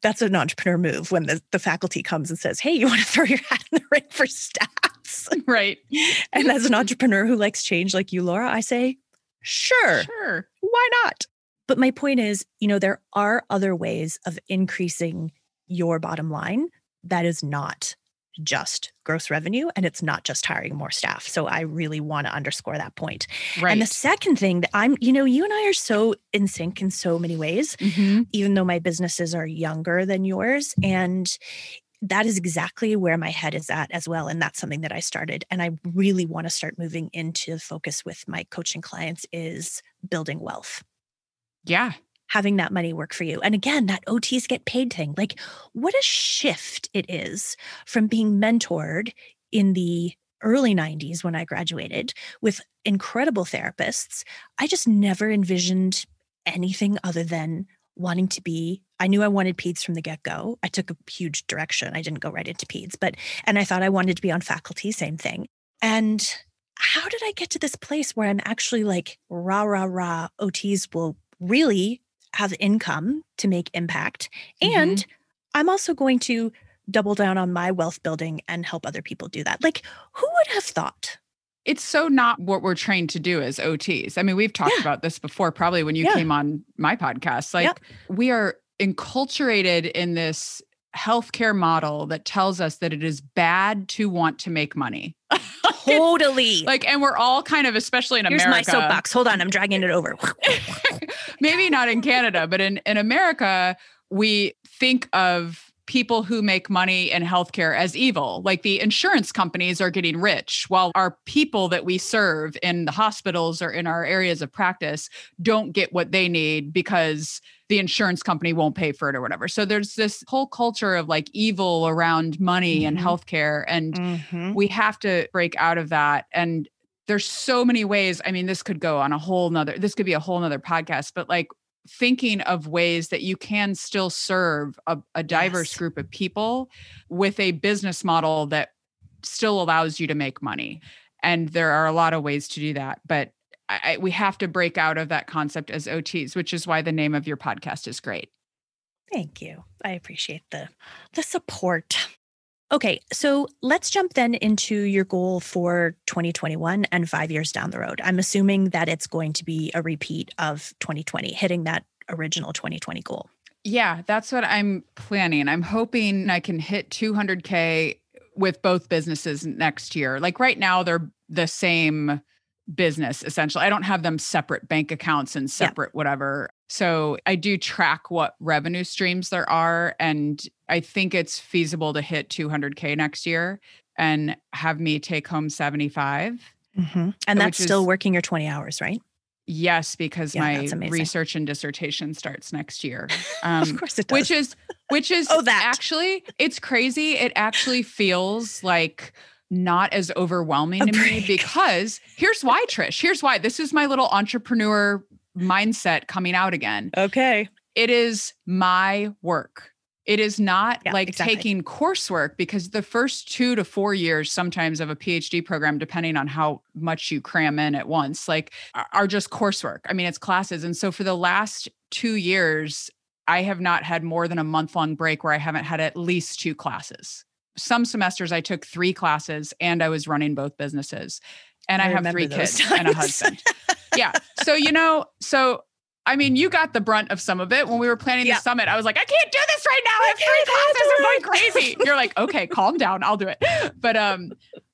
That's an entrepreneur move when the, the faculty comes and says, hey, you want to throw your hat in the ring for stats? Right. and as an entrepreneur who likes change like you, Laura, I say, sure. Sure. Why not? But my point is, you know, there are other ways of increasing your bottom line that is not just gross revenue and it's not just hiring more staff. So I really want to underscore that point. Right. And the second thing that I'm, you know, you and I are so in sync in so many ways, mm-hmm. even though my businesses are younger than yours. And that is exactly where my head is at as well. And that's something that I started. And I really want to start moving into focus with my coaching clients is building wealth. Yeah. Having that money work for you. And again, that OTs get paid thing. Like, what a shift it is from being mentored in the early 90s when I graduated with incredible therapists. I just never envisioned anything other than wanting to be I knew I wanted peds from the get-go. I took a huge direction. I didn't go right into peds, but and I thought I wanted to be on faculty, same thing. And how did I get to this place where I'm actually like rah rah rah OTs will really have income to make impact and mm-hmm. I'm also going to double down on my wealth building and help other people do that. Like who would have thought? It's so not what we're trained to do as OTs. I mean, we've talked yeah. about this before, probably when you yeah. came on my podcast. Like, yeah. we are enculturated in this healthcare model that tells us that it is bad to want to make money. totally. like, and we're all kind of, especially in Here's America. my soapbox. Hold on, I'm dragging it over. Maybe not in Canada, but in in America, we think of people who make money in healthcare as evil. Like the insurance companies are getting rich, while our people that we serve in the hospitals or in our areas of practice don't get what they need because the insurance company won't pay for it or whatever. So there's this whole culture of like evil around money mm-hmm. and healthcare. And mm-hmm. we have to break out of that. And there's so many ways. I mean, this could go on a whole nother, this could be a whole nother podcast, but like thinking of ways that you can still serve a, a diverse yes. group of people with a business model that still allows you to make money. And there are a lot of ways to do that. But I, we have to break out of that concept as OTs, which is why the name of your podcast is great. Thank you. I appreciate the the support. Okay, so let's jump then into your goal for 2021 and five years down the road. I'm assuming that it's going to be a repeat of 2020, hitting that original 2020 goal. Yeah, that's what I'm planning. I'm hoping I can hit 200K with both businesses next year. Like right now, they're the same business essentially. I don't have them separate bank accounts and separate yeah. whatever. So I do track what revenue streams there are. And I think it's feasible to hit 200K next year and have me take home 75. Mm-hmm. And that's still is, working your 20 hours, right? Yes, because yeah, my research and dissertation starts next year. Um, of course it does. Which is, which is oh, that. actually, it's crazy. It actually feels like not as overwhelming to me because here's why, Trish. Here's why. This is my little entrepreneur mindset coming out again. Okay. It is my work. It is not yeah, like exactly. taking coursework because the first two to four years, sometimes of a PhD program, depending on how much you cram in at once, like are just coursework. I mean, it's classes. And so for the last two years, I have not had more than a month long break where I haven't had at least two classes. Some semesters I took three classes and I was running both businesses. And I, I have three kids times. and a husband. yeah. So, you know, so I mean, you got the brunt of some of it when we were planning yeah. the summit. I was like, I can't do this right now. I have three classes. I'm going crazy. You're like, okay, calm down. I'll do it. But um,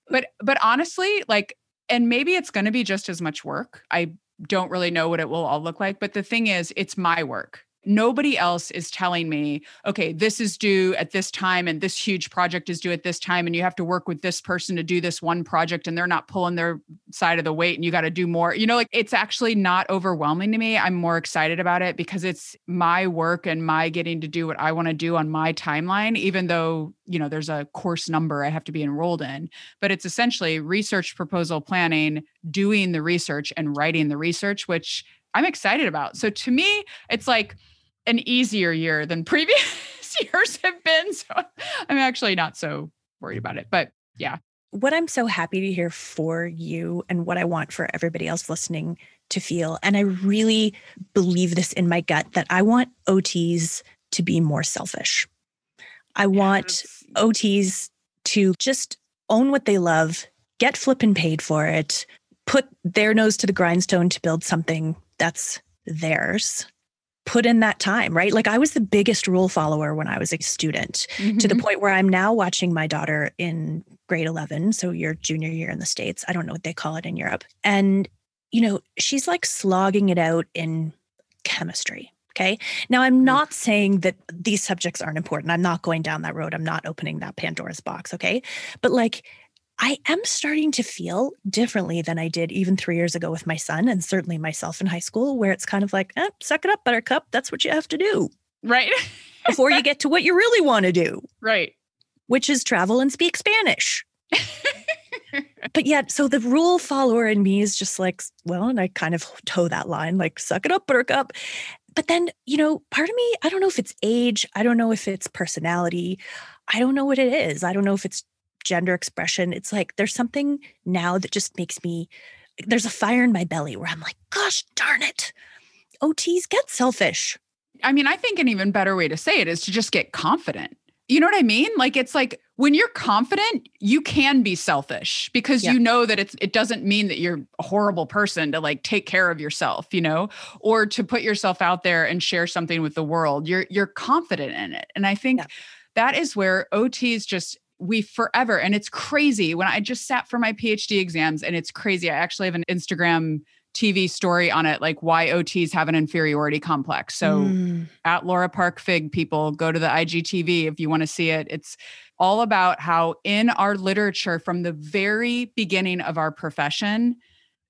but but honestly, like, and maybe it's going to be just as much work. I don't really know what it will all look like. But the thing is, it's my work nobody else is telling me, okay, this is due at this time and this huge project is due at this time and you have to work with this person to do this one project and they're not pulling their side of the weight and you got to do more. You know, like it's actually not overwhelming to me. I'm more excited about it because it's my work and my getting to do what I want to do on my timeline, even though, you know, there's a course number I have to be enrolled in. But it's essentially research proposal planning, doing the research and writing the research, which I'm excited about. So to me, it's like, an easier year than previous years have been. So I'm actually not so worried about it. But yeah. What I'm so happy to hear for you and what I want for everybody else listening to feel, and I really believe this in my gut, that I want OTs to be more selfish. I want yes. OTs to just own what they love, get flipping paid for it, put their nose to the grindstone to build something that's theirs put in that time, right? Like I was the biggest rule follower when I was a student mm-hmm. to the mm-hmm. point where I'm now watching my daughter in grade 11, so your junior year in the States. I don't know what they call it in Europe. And, you know, she's like slogging it out in chemistry. Okay. Now, I'm mm. not saying that these subjects aren't important. I'm not going down that road. I'm not opening that Pandora's box. Okay. But like, I am starting to feel differently than I did even three years ago with my son, and certainly myself in high school, where it's kind of like, eh, suck it up, buttercup. That's what you have to do. Right. before you get to what you really want to do. Right. Which is travel and speak Spanish. but yet, so the rule follower in me is just like, well, and I kind of toe that line, like, suck it up, buttercup. But then, you know, part of me, I don't know if it's age, I don't know if it's personality, I don't know what it is. I don't know if it's gender expression. It's like there's something now that just makes me, there's a fire in my belly where I'm like, gosh darn it. OTs get selfish. I mean, I think an even better way to say it is to just get confident. You know what I mean? Like it's like when you're confident, you can be selfish because yeah. you know that it's it doesn't mean that you're a horrible person to like take care of yourself, you know, or to put yourself out there and share something with the world. You're you're confident in it. And I think yeah. that is where OTs just we forever and it's crazy when I just sat for my PhD exams and it's crazy. I actually have an Instagram TV story on it, like why OTs have an inferiority complex. So mm. at Laura Park Fig, people go to the IGTV if you want to see it. It's all about how in our literature from the very beginning of our profession,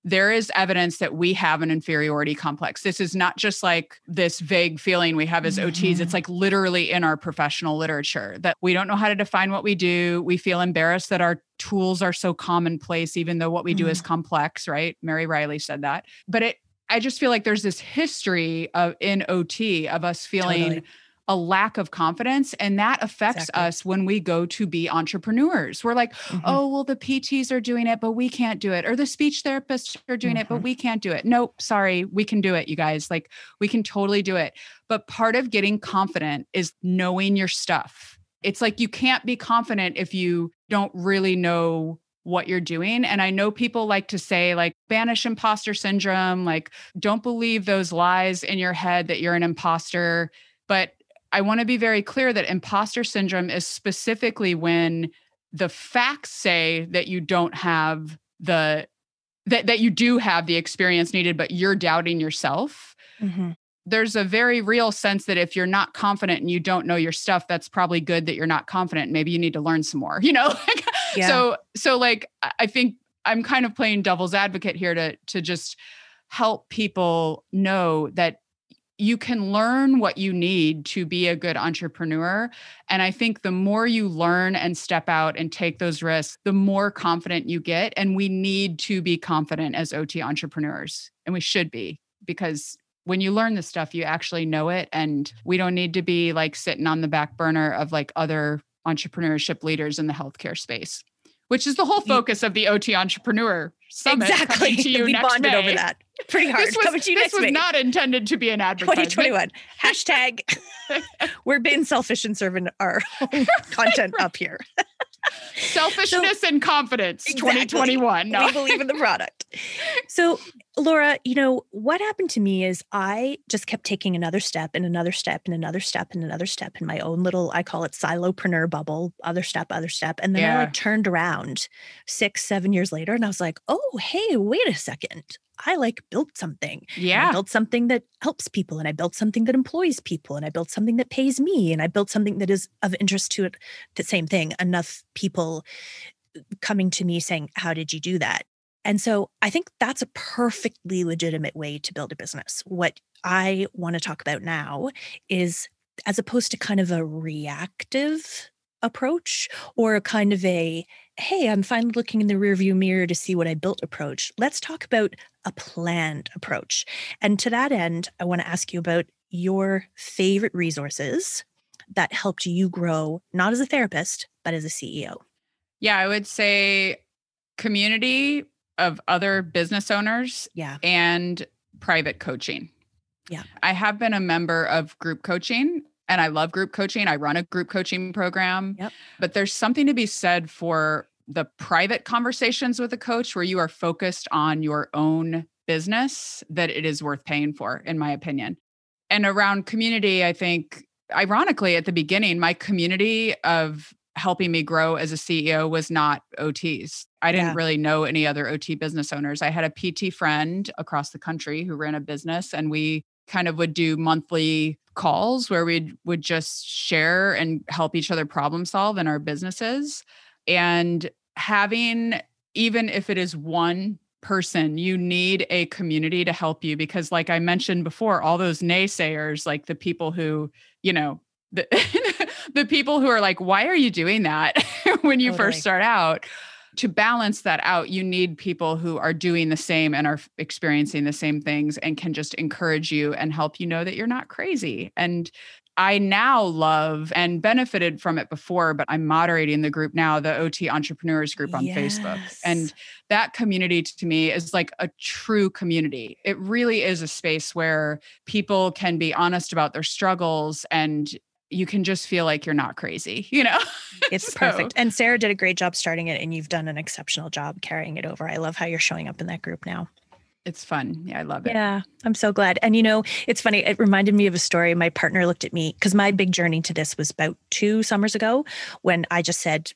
there is evidence that we have an inferiority complex. This is not just like this vague feeling we have as mm-hmm. OTs. It's mm-hmm. like literally in our professional literature that we don't know how to define what we do. We feel embarrassed that our tools are so commonplace, even though what we do mm. is complex, right? Mary Reilly said that. But it, I just feel like there's this history of in OT of us feeling totally a lack of confidence and that affects exactly. us when we go to be entrepreneurs we're like mm-hmm. oh well the pts are doing it but we can't do it or the speech therapists are doing mm-hmm. it but mm-hmm. we can't do it nope sorry we can do it you guys like we can totally do it but part of getting confident is knowing your stuff it's like you can't be confident if you don't really know what you're doing. And I know people like to say, like, banish imposter syndrome, like, don't believe those lies in your head that you're an imposter. But I want to be very clear that imposter syndrome is specifically when the facts say that you don't have the that that you do have the experience needed but you're doubting yourself. Mm-hmm. There's a very real sense that if you're not confident and you don't know your stuff that's probably good that you're not confident maybe you need to learn some more, you know? yeah. So so like I think I'm kind of playing devil's advocate here to to just help people know that you can learn what you need to be a good entrepreneur. And I think the more you learn and step out and take those risks, the more confident you get. And we need to be confident as OT entrepreneurs, and we should be because when you learn this stuff, you actually know it. And we don't need to be like sitting on the back burner of like other entrepreneurship leaders in the healthcare space which is the whole focus of the OT Entrepreneur Summit. Exactly. To you we bonded May. over that pretty hard. This was, this was not intended to be an advertisement. 2021. Hashtag we're being selfish and serving our content up here. Selfishness so, and confidence exactly. 2021. No. We believe in the product. So, Laura, you know, what happened to me is I just kept taking another step and another step and another step and another step in my own little, I call it silopreneur bubble, other step, other step. And then yeah. I like turned around six, seven years later and I was like, oh, hey, wait a second. I like built something. Yeah. I built something that helps people and I built something that employs people and I built something that pays me and I built something that is of interest to it. The same thing. Enough people coming to me saying, How did you do that? And so I think that's a perfectly legitimate way to build a business. What I want to talk about now is as opposed to kind of a reactive approach or a kind of a hey i'm finally looking in the rearview mirror to see what i built approach let's talk about a planned approach and to that end i want to ask you about your favorite resources that helped you grow not as a therapist but as a ceo yeah i would say community of other business owners yeah and private coaching yeah i have been a member of group coaching and I love group coaching. I run a group coaching program. Yep. But there's something to be said for the private conversations with a coach where you are focused on your own business that it is worth paying for, in my opinion. And around community, I think, ironically, at the beginning, my community of helping me grow as a CEO was not OTs. I didn't yeah. really know any other OT business owners. I had a PT friend across the country who ran a business, and we kind of would do monthly calls where we would just share and help each other problem solve in our businesses. And having, even if it is one person, you need a community to help you because, like I mentioned before, all those naysayers, like the people who, you know, the, the people who are like, why are you doing that when you totally. first start out? to balance that out, you need people who are doing the same and are experiencing the same things and can just encourage you and help you know that you're not crazy. And I now love and benefited from it before, but I'm moderating the group now, the OT Entrepreneurs group on yes. Facebook. And that community to me is like a true community. It really is a space where people can be honest about their struggles and you can just feel like you're not crazy, you know? It's so. perfect. And Sarah did a great job starting it, and you've done an exceptional job carrying it over. I love how you're showing up in that group now. It's fun. Yeah, I love it. Yeah, I'm so glad. And you know, it's funny. It reminded me of a story. My partner looked at me because my big journey to this was about two summers ago when I just said,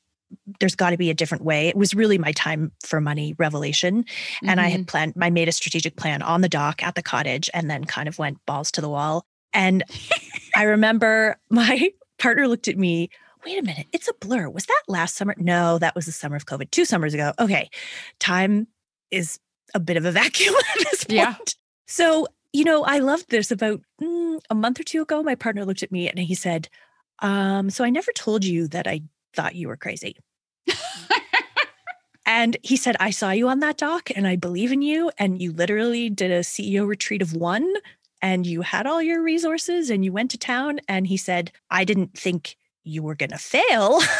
there's got to be a different way. It was really my time for money revelation. Mm-hmm. And I had mm-hmm. planned, I made a strategic plan on the dock at the cottage and then kind of went balls to the wall. And I remember my partner looked at me, wait a minute, it's a blur. Was that last summer? No, that was the summer of COVID, two summers ago. Okay. Time is a bit of a vacuum at this point. Yeah. So, you know, I loved this about mm, a month or two ago. My partner looked at me and he said, um, So I never told you that I thought you were crazy. and he said, I saw you on that dock and I believe in you. And you literally did a CEO retreat of one and you had all your resources and you went to town. And he said, I didn't think you were going to fail.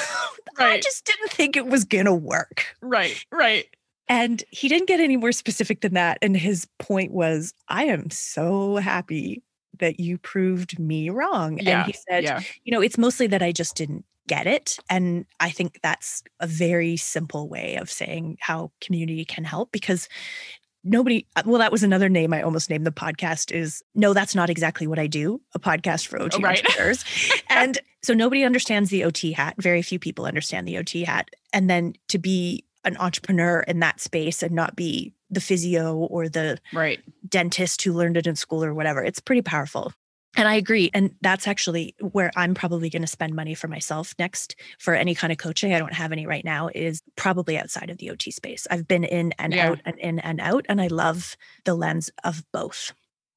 Right. I just didn't think it was going to work. Right, right. And he didn't get any more specific than that. And his point was, I am so happy that you proved me wrong. Yeah, and he said, yeah. you know, it's mostly that I just didn't get it. And I think that's a very simple way of saying how community can help because nobody uh, well that was another name i almost named the podcast is no that's not exactly what i do a podcast for ot right. entrepreneurs and so nobody understands the ot hat very few people understand the ot hat and then to be an entrepreneur in that space and not be the physio or the right dentist who learned it in school or whatever. It's pretty powerful. And I agree. And that's actually where I'm probably going to spend money for myself next for any kind of coaching. I don't have any right now, is probably outside of the OT space. I've been in and yeah. out and in and out, and I love the lens of both.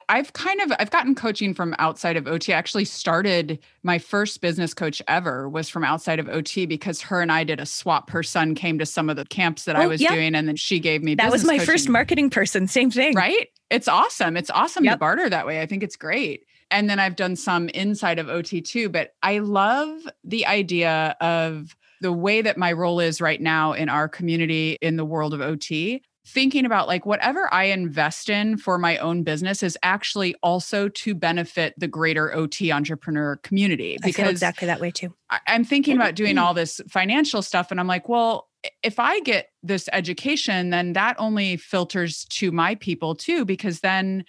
I've kind of I've gotten coaching from outside of OT. I actually started my first business coach ever was from outside of OT because her and I did a swap. Her son came to some of the camps that oh, I was yeah. doing, and then she gave me. That was my coaching. first marketing person. Same thing, right? It's awesome. It's awesome yep. to barter that way. I think it's great. And then I've done some inside of OT too. But I love the idea of the way that my role is right now in our community in the world of OT thinking about like whatever I invest in for my own business is actually also to benefit the greater OT entrepreneur community. Because exactly that way too. I'm thinking about doing mm-hmm. all this financial stuff, and I'm like, well, if I get this education, then that only filters to my people too, because then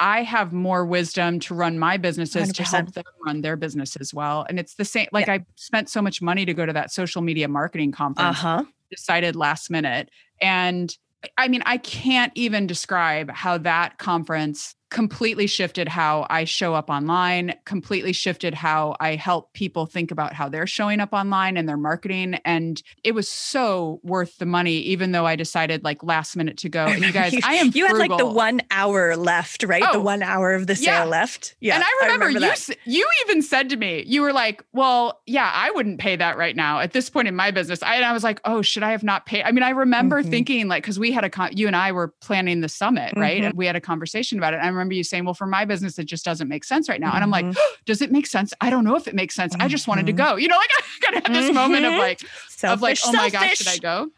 I have more wisdom to run my businesses 100%. to help them run their business as well. And it's the same, like yeah. I spent so much money to go to that social media marketing conference, uh-huh. decided last minute. And I mean, I can't even describe how that conference completely shifted how I show up online, completely shifted how I help people think about how they're showing up online and their marketing. And it was so worth the money, even though I decided like last minute to go. And you guys, I am You frugal. had like the one hour left, right? Oh, the one hour of the sale yeah. left. Yeah. And I remember, I remember you you even said to me, you were like, Well, yeah, I wouldn't pay that right now at this point in my business. I, and I was like, Oh, should I have not paid? I mean, I remember mm-hmm. thinking like, because we had a con- you and I were planning the summit, right? Mm-hmm. And we had a conversation about it. I remember you saying, well, for my business, it just doesn't make sense right now. Mm-hmm. And I'm like, oh, does it make sense? I don't know if it makes sense. Mm-hmm. I just wanted to mm-hmm. go. You know, like I kind of had this moment of mm-hmm. like, selfish, of like, oh my gosh, should I go?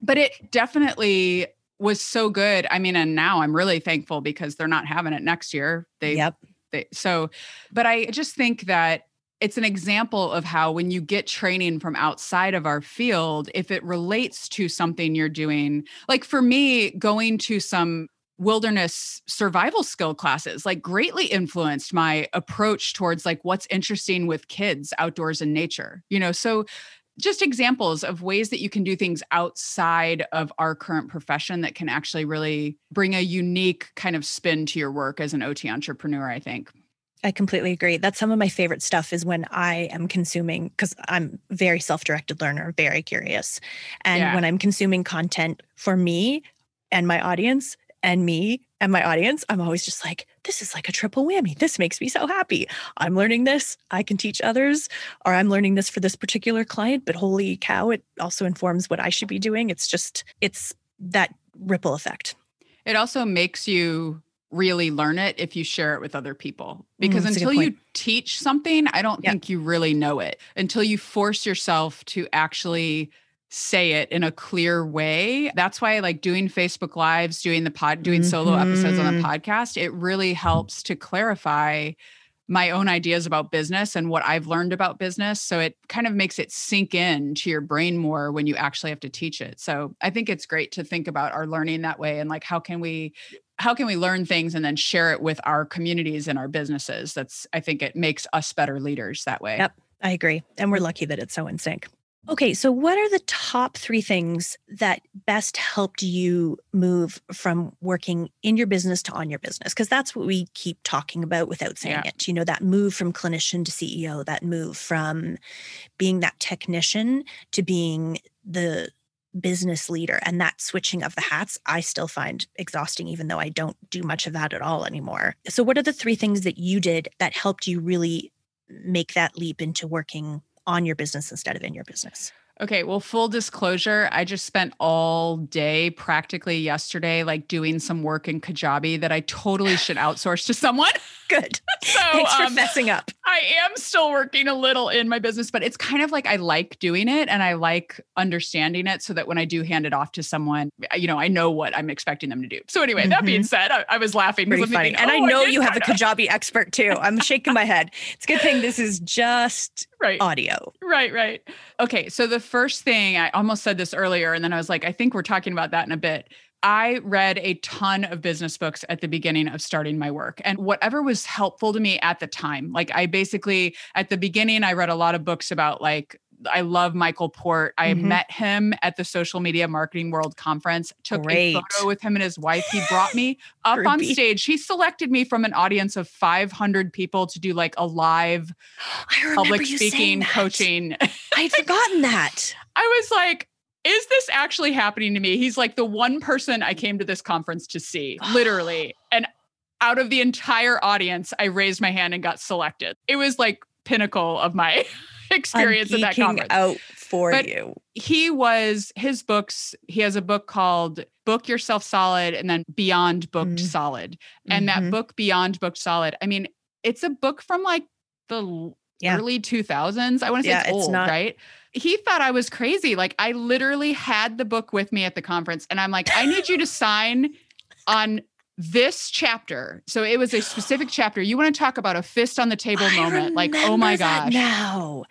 But it definitely was so good. I mean, and now I'm really thankful because they're not having it next year. They, yep. They, so, but I just think that it's an example of how when you get training from outside of our field if it relates to something you're doing like for me going to some wilderness survival skill classes like greatly influenced my approach towards like what's interesting with kids outdoors in nature you know so just examples of ways that you can do things outside of our current profession that can actually really bring a unique kind of spin to your work as an OT entrepreneur I think I completely agree. That's some of my favorite stuff is when I am consuming because I'm very self-directed learner, very curious. And yeah. when I'm consuming content for me and my audience, and me and my audience, I'm always just like, this is like a triple whammy. This makes me so happy. I'm learning this. I can teach others, or I'm learning this for this particular client, but holy cow, it also informs what I should be doing. It's just, it's that ripple effect. It also makes you really learn it if you share it with other people. Because mm, until you teach something, I don't think you really know it until you force yourself to actually say it in a clear way. That's why I like doing Facebook lives, doing the pod, doing mm-hmm. solo episodes on the mm-hmm. podcast. It really helps to clarify my own ideas about business and what I've learned about business. So it kind of makes it sink in to your brain more when you actually have to teach it. So I think it's great to think about our learning that way and like how can we how can we learn things and then share it with our communities and our businesses? That's I think it makes us better leaders that way. Yep. I agree. And we're lucky that it's so in sync. Okay, so what are the top three things that best helped you move from working in your business to on your business? Because that's what we keep talking about without saying yeah. it. You know, that move from clinician to CEO, that move from being that technician to being the business leader and that switching of the hats i still find exhausting even though i don't do much of that at all anymore so what are the three things that you did that helped you really make that leap into working on your business instead of in your business. Okay, well, full disclosure, I just spent all day practically yesterday, like doing some work in Kajabi that I totally should outsource to someone. Good. so, Thanks for um, messing up. I am still working a little in my business, but it's kind of like I like doing it and I like understanding it so that when I do hand it off to someone, you know, I know what I'm expecting them to do. So, anyway, mm-hmm. that being mm-hmm. said, I, I was laughing. Pretty funny. Thinking, and oh, I know I you have a Kajabi expert too. I'm shaking my head. It's a good thing this is just right. audio. Right, right. Okay. So, the first thing I almost said this earlier, and then I was like, I think we're talking about that in a bit. I read a ton of business books at the beginning of starting my work and whatever was helpful to me at the time. Like I basically at the beginning I read a lot of books about like I love Michael Port. I mm-hmm. met him at the Social Media Marketing World Conference, took Great. a photo with him and his wife. He brought me up on stage. He selected me from an audience of 500 people to do like a live public speaking coaching. I'd forgotten that. I was like, is this actually happening to me? He's like the one person I came to this conference to see, literally. and out of the entire audience, I raised my hand and got selected. It was like pinnacle of my experience at that conference. Out for but you. He was his books. He has a book called Book Yourself Solid and then Beyond Booked mm-hmm. Solid. And mm-hmm. that book Beyond Booked Solid. I mean, it's a book from like the yeah. early 2000s. I want to say yeah, it's old, it's not, right? he thought I was crazy. Like I literally had the book with me at the conference and I'm like, I need you to sign on this chapter. So it was a specific chapter. You want to talk about a fist on the table I moment. Like, oh my gosh. Now.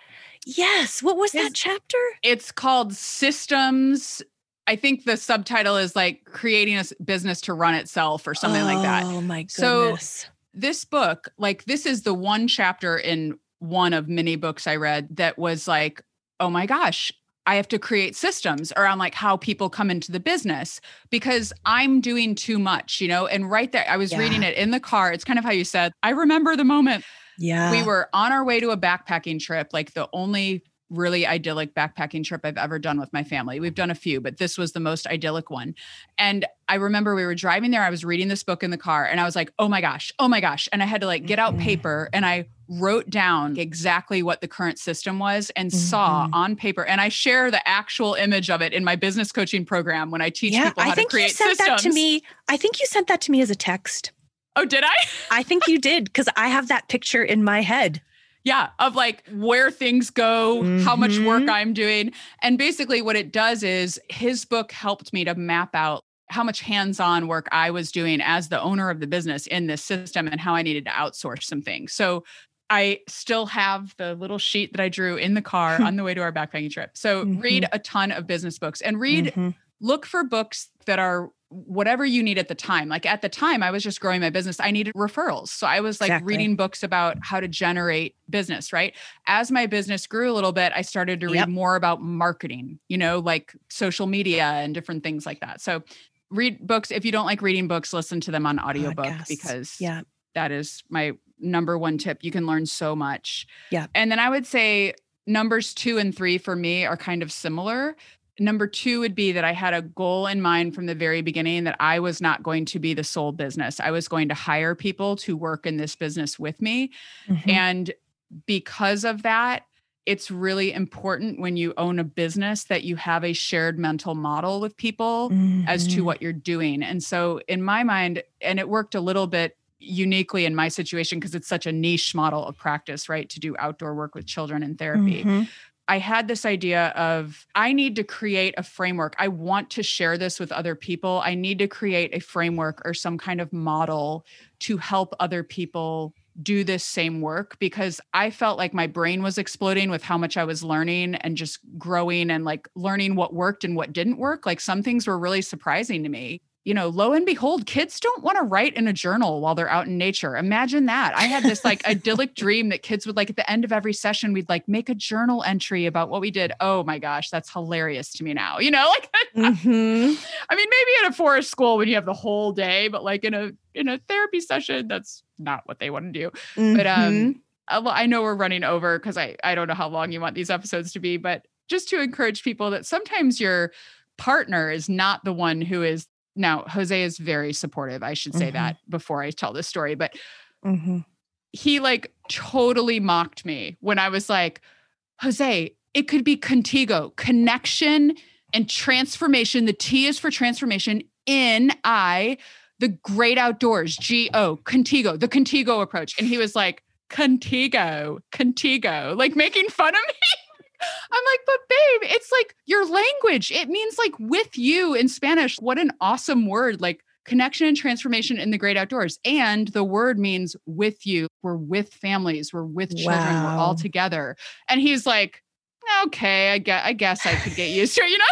Yes. What was it's, that chapter? It's called Systems. I think the subtitle is like creating a business to run itself or something oh, like that. Oh my goodness. So this book, like this is the one chapter in one of many books I read that was like, oh my gosh, I have to create systems around like how people come into the business because I'm doing too much, you know? And right there, I was yeah. reading it in the car. It's kind of how you said, I remember the moment. Yeah. We were on our way to a backpacking trip, like the only really idyllic backpacking trip I've ever done with my family. We've done a few, but this was the most idyllic one. And I remember we were driving there. I was reading this book in the car and I was like, oh my gosh, oh my gosh. And I had to like get out mm-hmm. paper and I wrote down exactly what the current system was and mm-hmm. saw on paper. And I share the actual image of it in my business coaching program when I teach yeah, people how I think to create you sent systems. That to me. I think you sent that to me as a text. Oh, did I? I think you did because I have that picture in my head. Yeah, of like where things go, mm-hmm. how much work mm-hmm. I'm doing. And basically, what it does is his book helped me to map out how much hands on work I was doing as the owner of the business in this system and how I needed to outsource some things. So I still have the little sheet that I drew in the car on the way to our backpacking trip. So mm-hmm. read a ton of business books and read, mm-hmm. look for books that are whatever you need at the time. Like at the time, I was just growing my business. I needed referrals. So I was like exactly. reading books about how to generate business, right? As my business grew a little bit, I started to read yep. more about marketing, you know, like social media and different things like that. So read books. If you don't like reading books, listen to them on oh, audiobook Podcasts. because yeah. that is my number one tip. You can learn so much. Yeah. And then I would say numbers two and three for me are kind of similar Number two would be that I had a goal in mind from the very beginning that I was not going to be the sole business. I was going to hire people to work in this business with me. Mm-hmm. And because of that, it's really important when you own a business that you have a shared mental model with people mm-hmm. as to mm-hmm. what you're doing. And so, in my mind, and it worked a little bit uniquely in my situation because it's such a niche model of practice, right? To do outdoor work with children in therapy. Mm-hmm. I had this idea of I need to create a framework. I want to share this with other people. I need to create a framework or some kind of model to help other people do this same work because I felt like my brain was exploding with how much I was learning and just growing and like learning what worked and what didn't work. Like some things were really surprising to me you know, lo and behold, kids don't want to write in a journal while they're out in nature. Imagine that. I had this like idyllic dream that kids would like at the end of every session, we'd like make a journal entry about what we did. Oh my gosh, that's hilarious to me now. You know, like mm-hmm. I mean, maybe in a forest school when you have the whole day, but like in a in a therapy session, that's not what they want to do. Mm-hmm. But um I know we're running over because I I don't know how long you want these episodes to be, but just to encourage people that sometimes your partner is not the one who is now Jose is very supportive. I should say mm-hmm. that before I tell this story, but mm-hmm. he like totally mocked me when I was like, Jose, it could be contigo, connection and transformation. The T is for transformation. In I, the great outdoors, G O, contigo, the contigo approach. And he was like, contigo, contigo, like making fun of me. I'm like, but babe, it's like your language. It means like with you in Spanish. What an awesome word. Like connection and transformation in the great outdoors. And the word means with you. We're with families. We're with children. Wow. We're all together. And he's like, okay, I guess I guess I could get used to it, you know?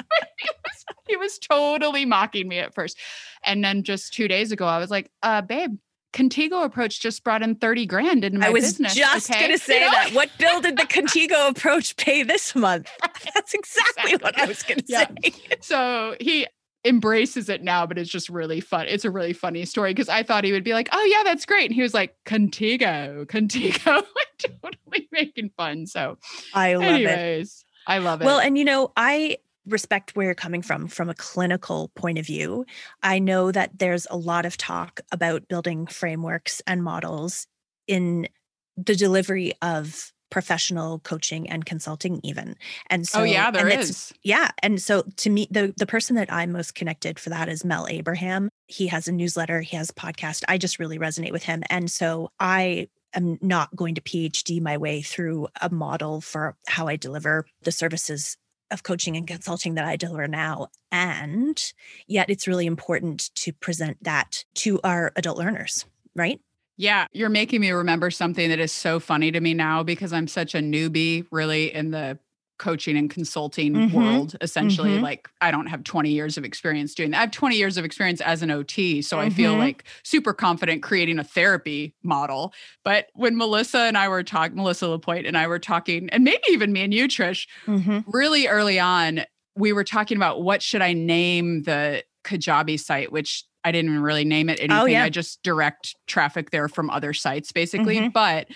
he, was, he was totally mocking me at first. And then just two days ago, I was like, uh, babe, Contigo approach just brought in 30 grand into my business. I was business, just okay? going to say you know? that. What bill did the Contigo approach pay this month? That's exactly, exactly. what I was going to yeah. say. So he embraces it now, but it's just really fun. It's a really funny story because I thought he would be like, oh, yeah, that's great. And he was like, Contigo, Contigo, totally making fun. So I love anyways, it. I love it. Well, and you know, I respect where you're coming from from a clinical point of view. I know that there's a lot of talk about building frameworks and models in the delivery of professional coaching and consulting even. And oh, so oh yeah there is. yeah and so to me the the person that i'm most connected for that is mel abraham. He has a newsletter he has a podcast. I just really resonate with him. And so i am not going to phd my way through a model for how i deliver the services of coaching and consulting that I deliver now. And yet it's really important to present that to our adult learners, right? Yeah, you're making me remember something that is so funny to me now because I'm such a newbie really in the coaching and consulting mm-hmm. world essentially mm-hmm. like i don't have 20 years of experience doing that i have 20 years of experience as an ot so mm-hmm. i feel mm-hmm. like super confident creating a therapy model but when melissa and i were talking melissa lapointe and i were talking and maybe even me and you trish mm-hmm. really early on we were talking about what should i name the kajabi site which I didn't really name it oh, anything. Oh, yeah. I just direct traffic there from other sites basically. Mm-hmm. But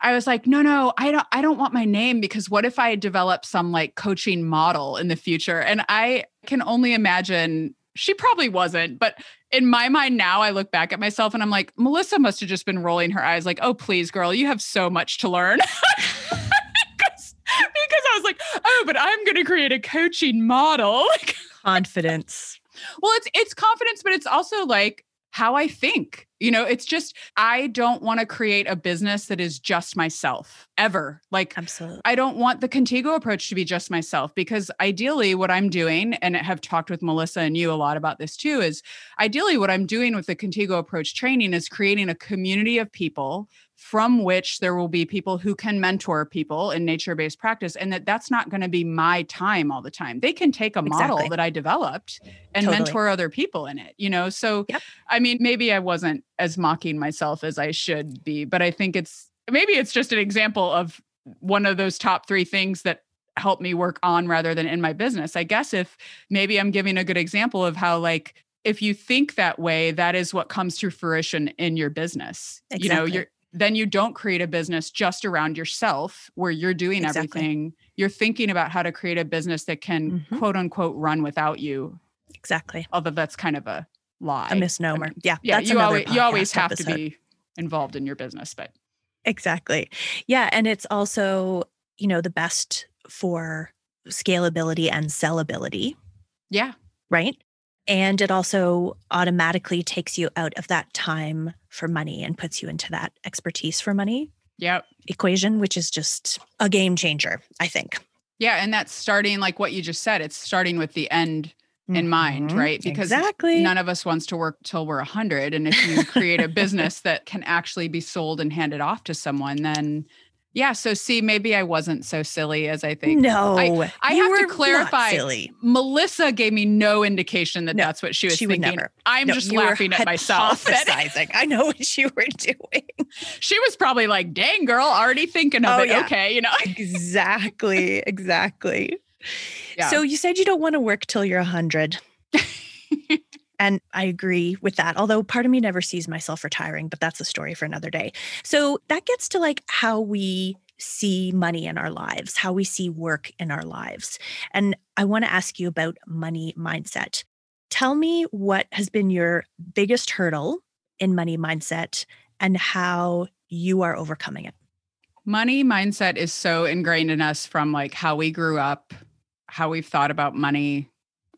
I was like, no, no, I don't I don't want my name because what if I develop some like coaching model in the future? And I can only imagine she probably wasn't, but in my mind now I look back at myself and I'm like, Melissa must have just been rolling her eyes like, "Oh, please girl, you have so much to learn." because, because I was like, "Oh, but I'm going to create a coaching model." Confidence. well, it's it's confidence, but it's also like how I think. You know, it's just, I don't want to create a business that is just myself ever. Like, absolutely. I don't want the Contigo approach to be just myself because ideally, what I'm doing, and I have talked with Melissa and you a lot about this too, is ideally what I'm doing with the Contigo approach training is creating a community of people from which there will be people who can mentor people in nature-based practice and that that's not going to be my time all the time they can take a model exactly. that i developed and totally. mentor other people in it you know so yep. i mean maybe i wasn't as mocking myself as i should be but i think it's maybe it's just an example of one of those top three things that help me work on rather than in my business i guess if maybe i'm giving a good example of how like if you think that way that is what comes to fruition in your business exactly. you know you're then you don't create a business just around yourself where you're doing Exactly. everything. You're thinking about how to create a business that can Mhm. quote unquote run without you. Exactly. Although that's kind of a lie. A misnomer. yeah. yeah, that's you always you always have episode. to be involved in your business, but Exactly. Yeah. And it's also, you know, the best for scalability and sellability, yeah, right? And it also automatically takes you out of that time for money and puts you into that expertise for money yep. equation, which is just a game changer, I think. Yeah, and that's starting like what you just said. It's starting with the end in mind, Mhm. right? Because exactly. none of us wants to work till we're 100 and if you create a business that can actually be sold and handed off to someone then yeah so see maybe i wasn't so silly as i think no, I you have to clarify melissa gave me no indication that No, that's what she was she would thinking never. i'm No, just laughing at myself hypothesizing. I know what you were doing. she was probably like dang girl already thinking of Oh, it yeah. okay you know exactly. Exactly. Yeah. So you said you don't want to work till you're 100. and I agree with that. Although part of me never sees myself retiring, but that's a story for another day. So that gets to like how we see money in our lives, how we see work in our lives. And I want to ask you about money mindset. Tell me what has been your biggest hurdle in money mindset and how you are overcoming it. money mindset is so ingrained in us from like how we grew up, how we've thought about money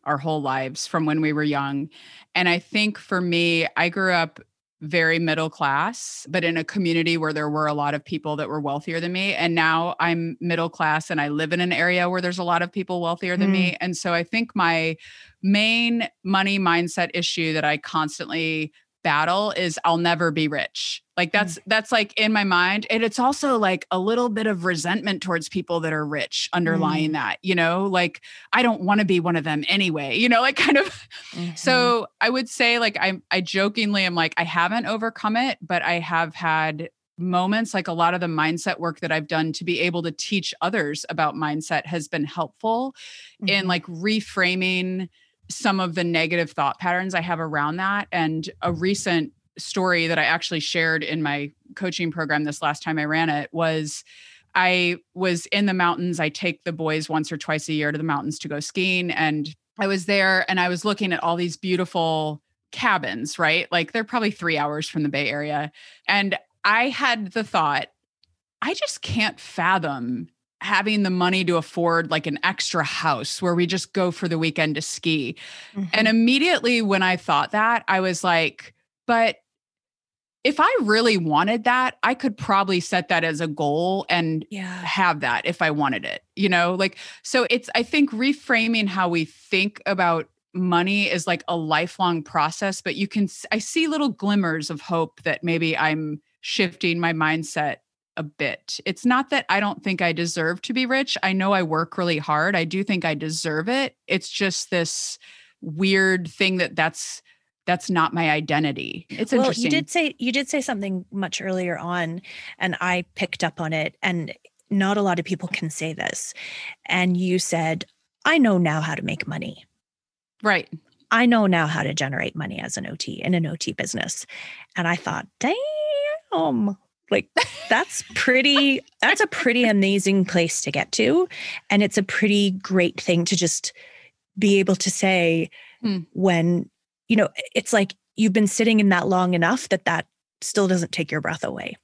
our whole lives from when we were young. And I think for me, I grew up very middle class, but in a community where there were a lot of people that were wealthier than me. And now I'm middle class and I live in an area where there's a lot of people wealthier than me. Mm. And so I think my main money mindset issue that I constantly battle is I'll never be rich. Like that's that's like in my mind and it's also like a little bit of resentment towards people that are rich underlying that, you know, like I don't want to be one of them anyway, you know, like kind of Mm-hmm. so I would say like I'm, I jokingly am like I haven't overcome it, but I have had moments like a lot of the mindset work that I've done to be able to teach others about mindset has been helpful in Mhm. like reframing some of the negative thought patterns I have around that. And a recent story that I actually shared in my coaching program this last time I ran it was I was in the mountains. I take the boys once or twice a year to the mountains to go skiing. And I was there and I was looking at all these beautiful cabins, right? Like they're probably three hours from the Bay Area. And I had the thought, I just can't fathom having the money to afford like an extra house where we just go for the weekend to ski. Mhm. And immediately when I thought that, I was like, but if I really wanted that, I could probably set that as a goal and yeah. have that if I wanted it, you know? Like, so it's, I think reframing how we think about money is like a lifelong process, but you can, I see little glimmers of hope that maybe I'm shifting my mindset a bit. It's not that I don't think I deserve to be rich. I know I work really hard. I do think I deserve it. It's just this weird thing that that's that's not my identity. It's well, interesting. you did say you did say something much earlier on, and I picked up on it. And not a lot of people can say this. And you said, "I know now how to make money. right. I know now how to generate money as an OT in an OT business." And I thought, "Damn." Like that's pretty that's a pretty amazing place to get to and it's a pretty great thing to just be able to say Hmm. when you know it's like you've been sitting in that long enough that that still doesn't take your breath away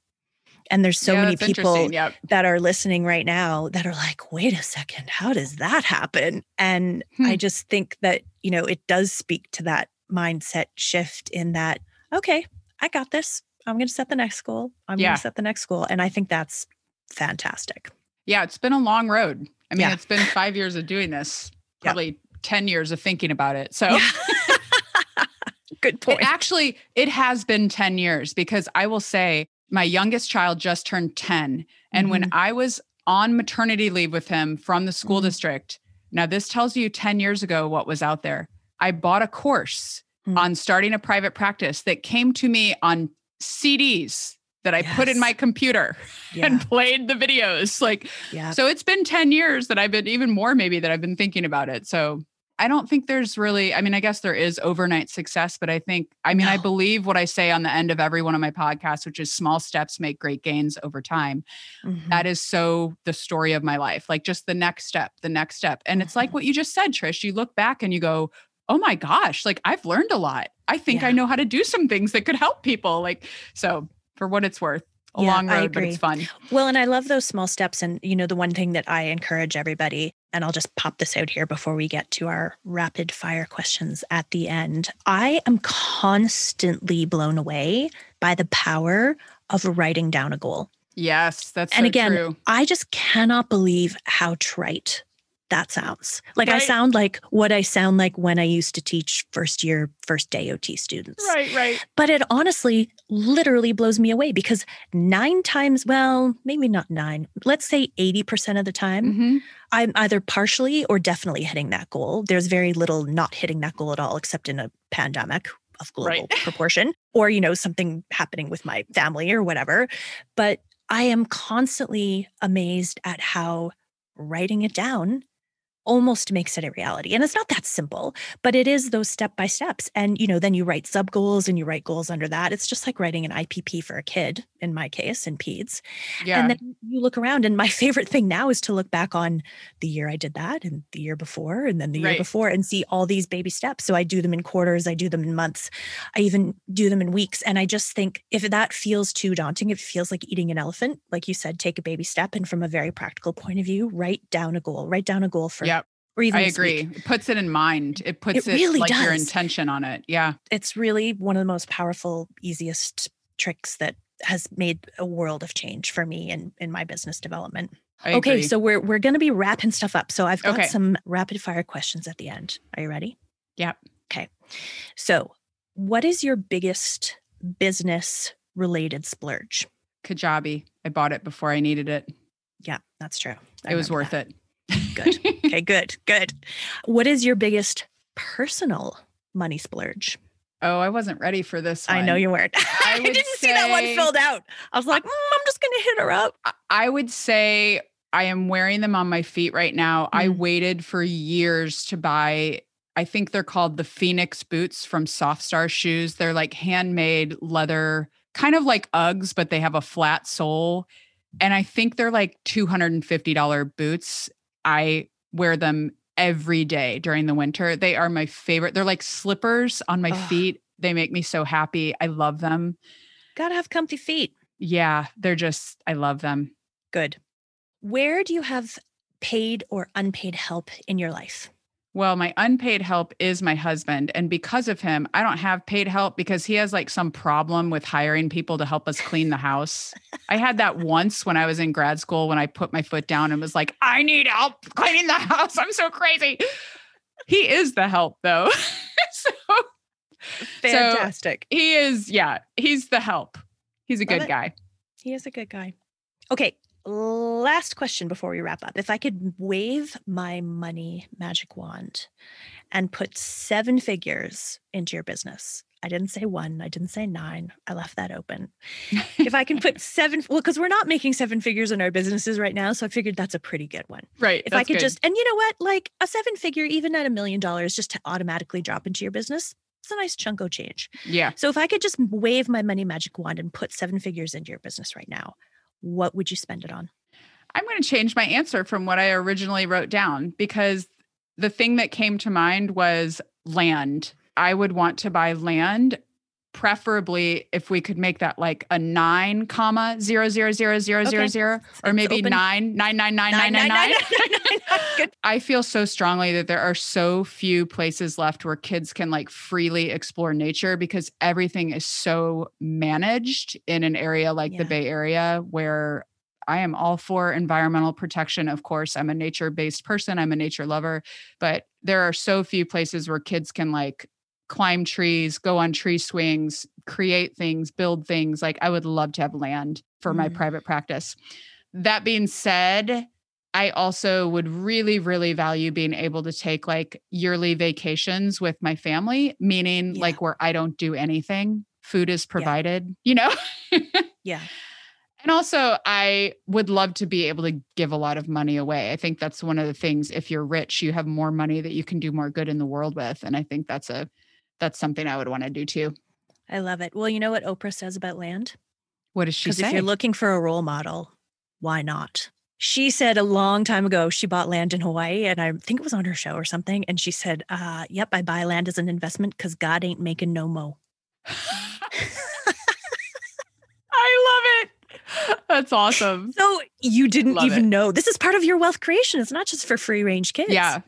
and there's so Yeah, many people. Yep. that are listening right now that are like wait a second how does that happen and i Hmm. just think that you know it does speak to that mindset shift in that okay i got this i'm going to set the next goal i'm Yeah. going to set the next goal and i think that's fantastic Yeah, it's been a long road. I mean, Yeah. it's been five years of doing this, Yeah. probably 10 years of thinking about it. So Yeah. good it point actually, it has been 10 years because I will say my youngest child just turned 10. And when Mm-hmm. I was on maternity leave with him from the school Mhm. district, now this tells you 10 years ago what was out there. I bought a course Mm. on starting a private practice that came to me on CDs that I put in my computer yeah and played the videos. Like, yeah so it's been 10 years that I've been even more maybe that I've been thinking about it. So I don't think there's really, I mean, I guess there is overnight success, but I think, I mean, no. I believe what I say on the end of every one of my podcasts, which is small steps make great gains over time. Mm-hmm. That is so the story of my life, like just the next step, the next step. And it's like what you just said, Trish. You look back and you go, oh my gosh, like I've learned a lot. I think yeah. I know how to do some things that could help people. Like, so for what it's worth, a yeah, long road, but it's fun. Well, and I love those small steps. And, you know, the one thing that I encourage everybody, and I'll just pop this out here before we get to our rapid fire questions at the end. I am constantly blown away by the power of writing down a goal. Yes, that's and so again, true. I just cannot believe how trite that sounds. Like right. I sound like what I sound like when I used to teach first year, first day OT students. Right, right. But it honestly literally blows me away because nine times, well, maybe not nine, let's say 80% of the time, mm-hmm. I'm either partially or definitely hitting that goal. There's very little not hitting that goal at all, except in a pandemic of global right. proportion or, you know, something happening with my family or whatever. But I am constantly amazed at how writing it down almost makes it a reality. And it's not that simple, but it is those step by steps. And, you know, then you write sub goals and you write goals under that. It's just like writing an IPP for a kid, in my case, in PEDS. Yeah. And then you look around. And my favorite thing now is to look back on the year I did that and the year before and then the right. year before and see all these baby steps. So I do them in quarters, I do them in months, I even do them in weeks. And I just think if that feels too daunting, if it feels like eating an elephant, like you said, take a baby step. And from a very practical point of view, write down a goal, write down a goal for yep or even I agree. It puts it in mind. It puts it, really like does. your intention on it. Yeah. It's really one of the most powerful, easiest tricks that has made a world of change for me and in, in my business development. I okay, agree. so we're we're gonna be wrapping stuff up. So I've got okay. some rapid fire questions at the end. Are you ready? Yep. Okay. So what is your biggest business related splurge? Kajabi. I bought it before I needed it. Yeah, that's true. I it was worth that. it. Good. okay, good, good. What is your biggest personal money splurge? Oh, I wasn't ready for this. One. I know you weren't. I, I didn't say, see that one filled out. I was like, mm, I'm just going to hit her up. I would say I am wearing them on my feet right now. Mm. I waited for years to buy. I think they're called the Phoenix boots from Softstar Shoes. They're like handmade leather, kind of like Uggs, but they have a flat sole. And I think they're like $250 boots. I wear them every day during the winter. They are my favorite. They're like slippers on my Ugh. feet. They make me so happy. I love them. Gotta have comfy feet. Yeah, they're just, I love them. Good. Where do you have paid or unpaid help in your life? Well, my unpaid help is my husband. And because of him, I don't have paid help because he has like some problem with hiring people to help us clean the house. I had that once when I was in grad school when I put my foot down and was like, I need help cleaning the house. I'm so crazy. He is the help though. so fantastic. So he is, yeah, he's the help. He's a Love good it. guy. He is a good guy. Okay, last question before we wrap up. If I could wave my money magic wand and put seven figures into your business, I didn't say one, I didn't say nine, I left that open. if I can put seven, well, because we're not making seven figures in our businesses right now. So I figured that's a pretty good one. Right. If I could good. just, and you know what, like a seven figure, even at a million dollars, just to automatically drop into your business, it's a nice chunk of change. Yeah. So if I could just wave my money magic wand and put seven figures into your business right now, what would you spend it on? I'm going to change my answer from what I originally wrote down because the thing that came to mind was land. I would want to buy land, preferably if we could make that like a nine comma zero zero zero zero zero zero, or maybe nine nine nine nine nine nine nine. I feel so strongly that there are so few places left where kids can like freely explore nature because everything is so managed in an area like yeah. the Bay Area where I am all for environmental protection. Of course, I'm a nature based person, I'm a nature lover, but there are so few places where kids can like climb trees, go on tree swings, create things, build things. Like I would love to have land for mm. my private practice. That being said, I also would really, really value being able to take like yearly vacations with my family, meaning yeah. like where I don't do anything, food is provided, yeah. you know? yeah. And also, I would love to be able to give a lot of money away. I think that's one of the things. If you're rich, you have more money that you can do more good in the world with. And I think that's a that's something I would want to do too. I love it. Well, you know what Oprah says about land? What does she Because say? if you're looking for a role model, why not? She said a long time ago she bought land in Hawaii, and I think it was on her show or something. And she said, uh, "Yep, I buy land as an investment because God ain't making no mo." I love it. That's awesome. So you didn't Love even it. know this is part of your wealth creation. It's not just for free range kids. Yeah.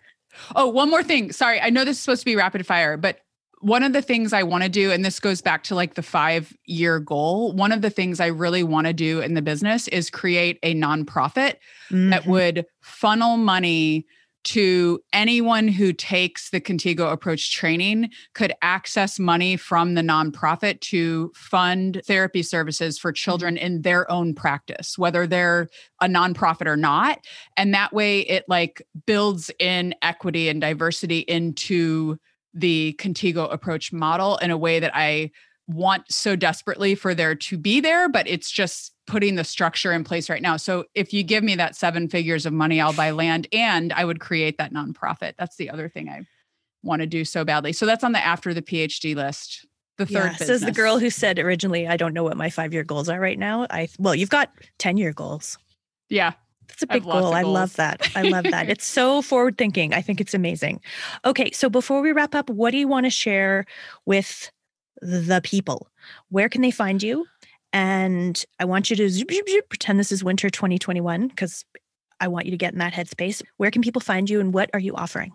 Oh, one more thing. Sorry, I know this is supposed to be rapid fire, but one of the things I want to do, and this goes back to like the five year goal, one of the things I really want to do in the business is create a nonprofit that Mhm. would funnel money to anyone who takes the Contigo approach training could access money from the nonprofit to fund therapy services for children in their own practice, whether they're a nonprofit or not. And that way it like builds in equity and diversity into the Contigo approach model in a way that I want so desperately for there to be there, but it's just putting the structure in place right now. So if you give me that seven figures of money, I'll buy land and I would create that nonprofit. That's the other thing I want to do so badly. So that's on the after the PhD list. The third Yeah, says the girl who said originally, "I don't know what my five year goals are right now." I well, you've got ten year goals. Yeah. That's a big lots goal. I love that. I love that. It's so forward thinking. I think it's amazing. Okay, so before we wrap up, what do you want to share with the people? Where can they find you? And I want you to zoop, zoop, zoop, pretend this is winter 2021 because I want you to get in that headspace. Where can people find you and what are you offering?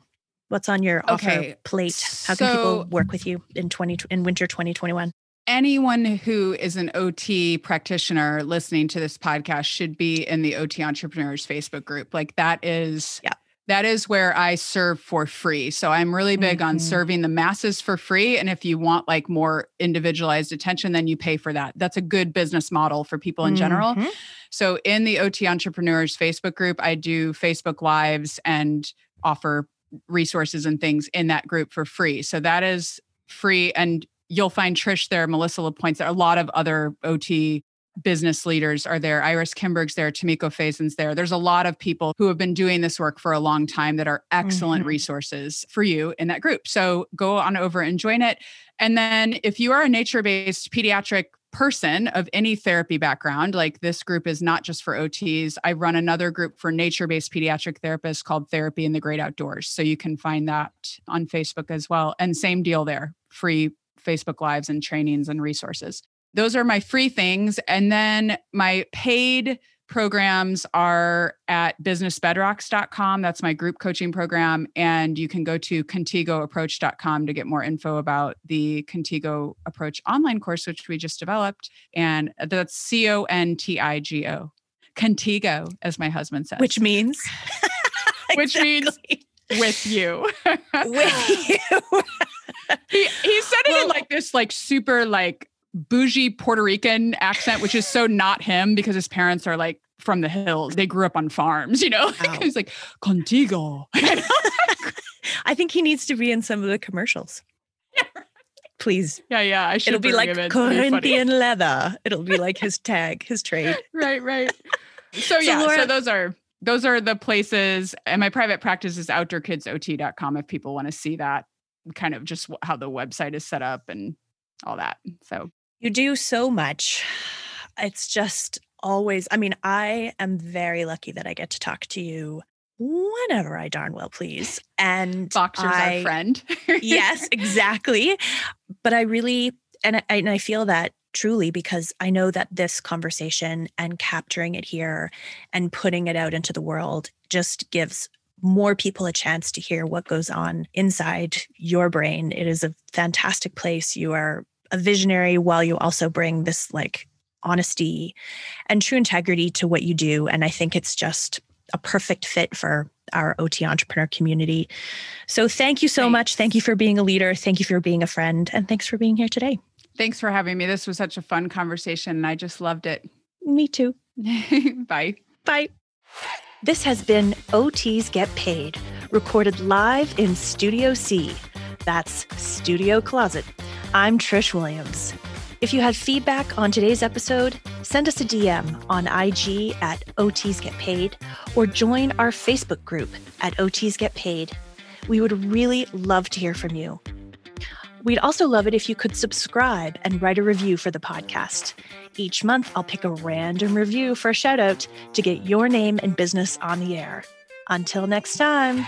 What's on your offer Okay, plate? How can people work with you in 20 in winter 2021? Anyone who is an OT practitioner listening to this podcast should be in the OT entrepreneurs Facebook group. Like that is Yeah. that is where I serve for free. So I'm really big on Mhm. serving the masses for free and if you want like more individualized attention then you pay for that. That's a good business model for people in general. Mhm. So in the OT entrepreneurs Facebook group I do Facebook lives and offer resources and things in that group for free. So that is free and you'll find Trish there, Melissa LaPointe's there, a lot of other OT business leaders are there. Iris Kimberg's there, Tamiko Faison's there. There's a lot of people who have been doing this work for a long time that are excellent Mhm. resources for you in that group. So go on over and join it. And then if you are a nature-based pediatric person of any therapy background, like this group is not just for OTs. I run another group for nature-based pediatric therapists called Therapy in the Great Outdoors. So you can find that on Facebook as well. And same deal there, free Facebook Lives and trainings and resources. Those are my free things. And then my paid programs are at businessbedrocks.com. That's my group coaching program. And you can go to contigoapproach.com to get more info about the Contigo Approach online course, which we just developed. And that's C O N T I G O. Contigo, as my husband says, Which means Which means- Exactly. With you. with you. he, he said it in like this like super like bougie Puerto Rican accent, which is so not him because his parents are like from the hills. They grew up on farms, you know. Wow. Oh. He's like contigo. I think he needs to be in some of the commercials. Please. yeah, yeah. I should It'll be like. It'll be. Corinthian leather. It'll be like his tag, his trade. right, right. So yeah, so those are those are the places. And my private practice is outdoorkidsot.com if people want to see that kind of just how the website is set up and all that. So You do so much. It's just always, I mean, I am very lucky that I get to talk to you whenever I darn well please. And Boxer's I- our friend. yes, exactly. But I really, and I, and I feel that truly because I know that this conversation and capturing it here and putting it out into the world just gives more people a chance to hear what goes on inside your brain. It is a fantastic place. You are a visionary while you also bring this like honesty and true integrity to what you do. And I think it's just a perfect fit for our OT entrepreneur community. So thank you so much. Thank you for being a leader. Thank you for being a friend. And thanks for being here today. Thanks for having me. This was such a fun conversation and I just loved it. Me too. Bye. Bye. This has been OTs Get Paid, recorded live in Studio C. That's Studio Closet. I'm Trish Williams. If you have feedback on today's episode, send us a DM on IG at OTs Get Paid or join our Facebook group at OTs Get Paid. We would really love to hear from you. We'd also love it if you could subscribe and write a review for the podcast. Each month, I'll pick a random review for a shout out to get your name and business on the air. Until next time.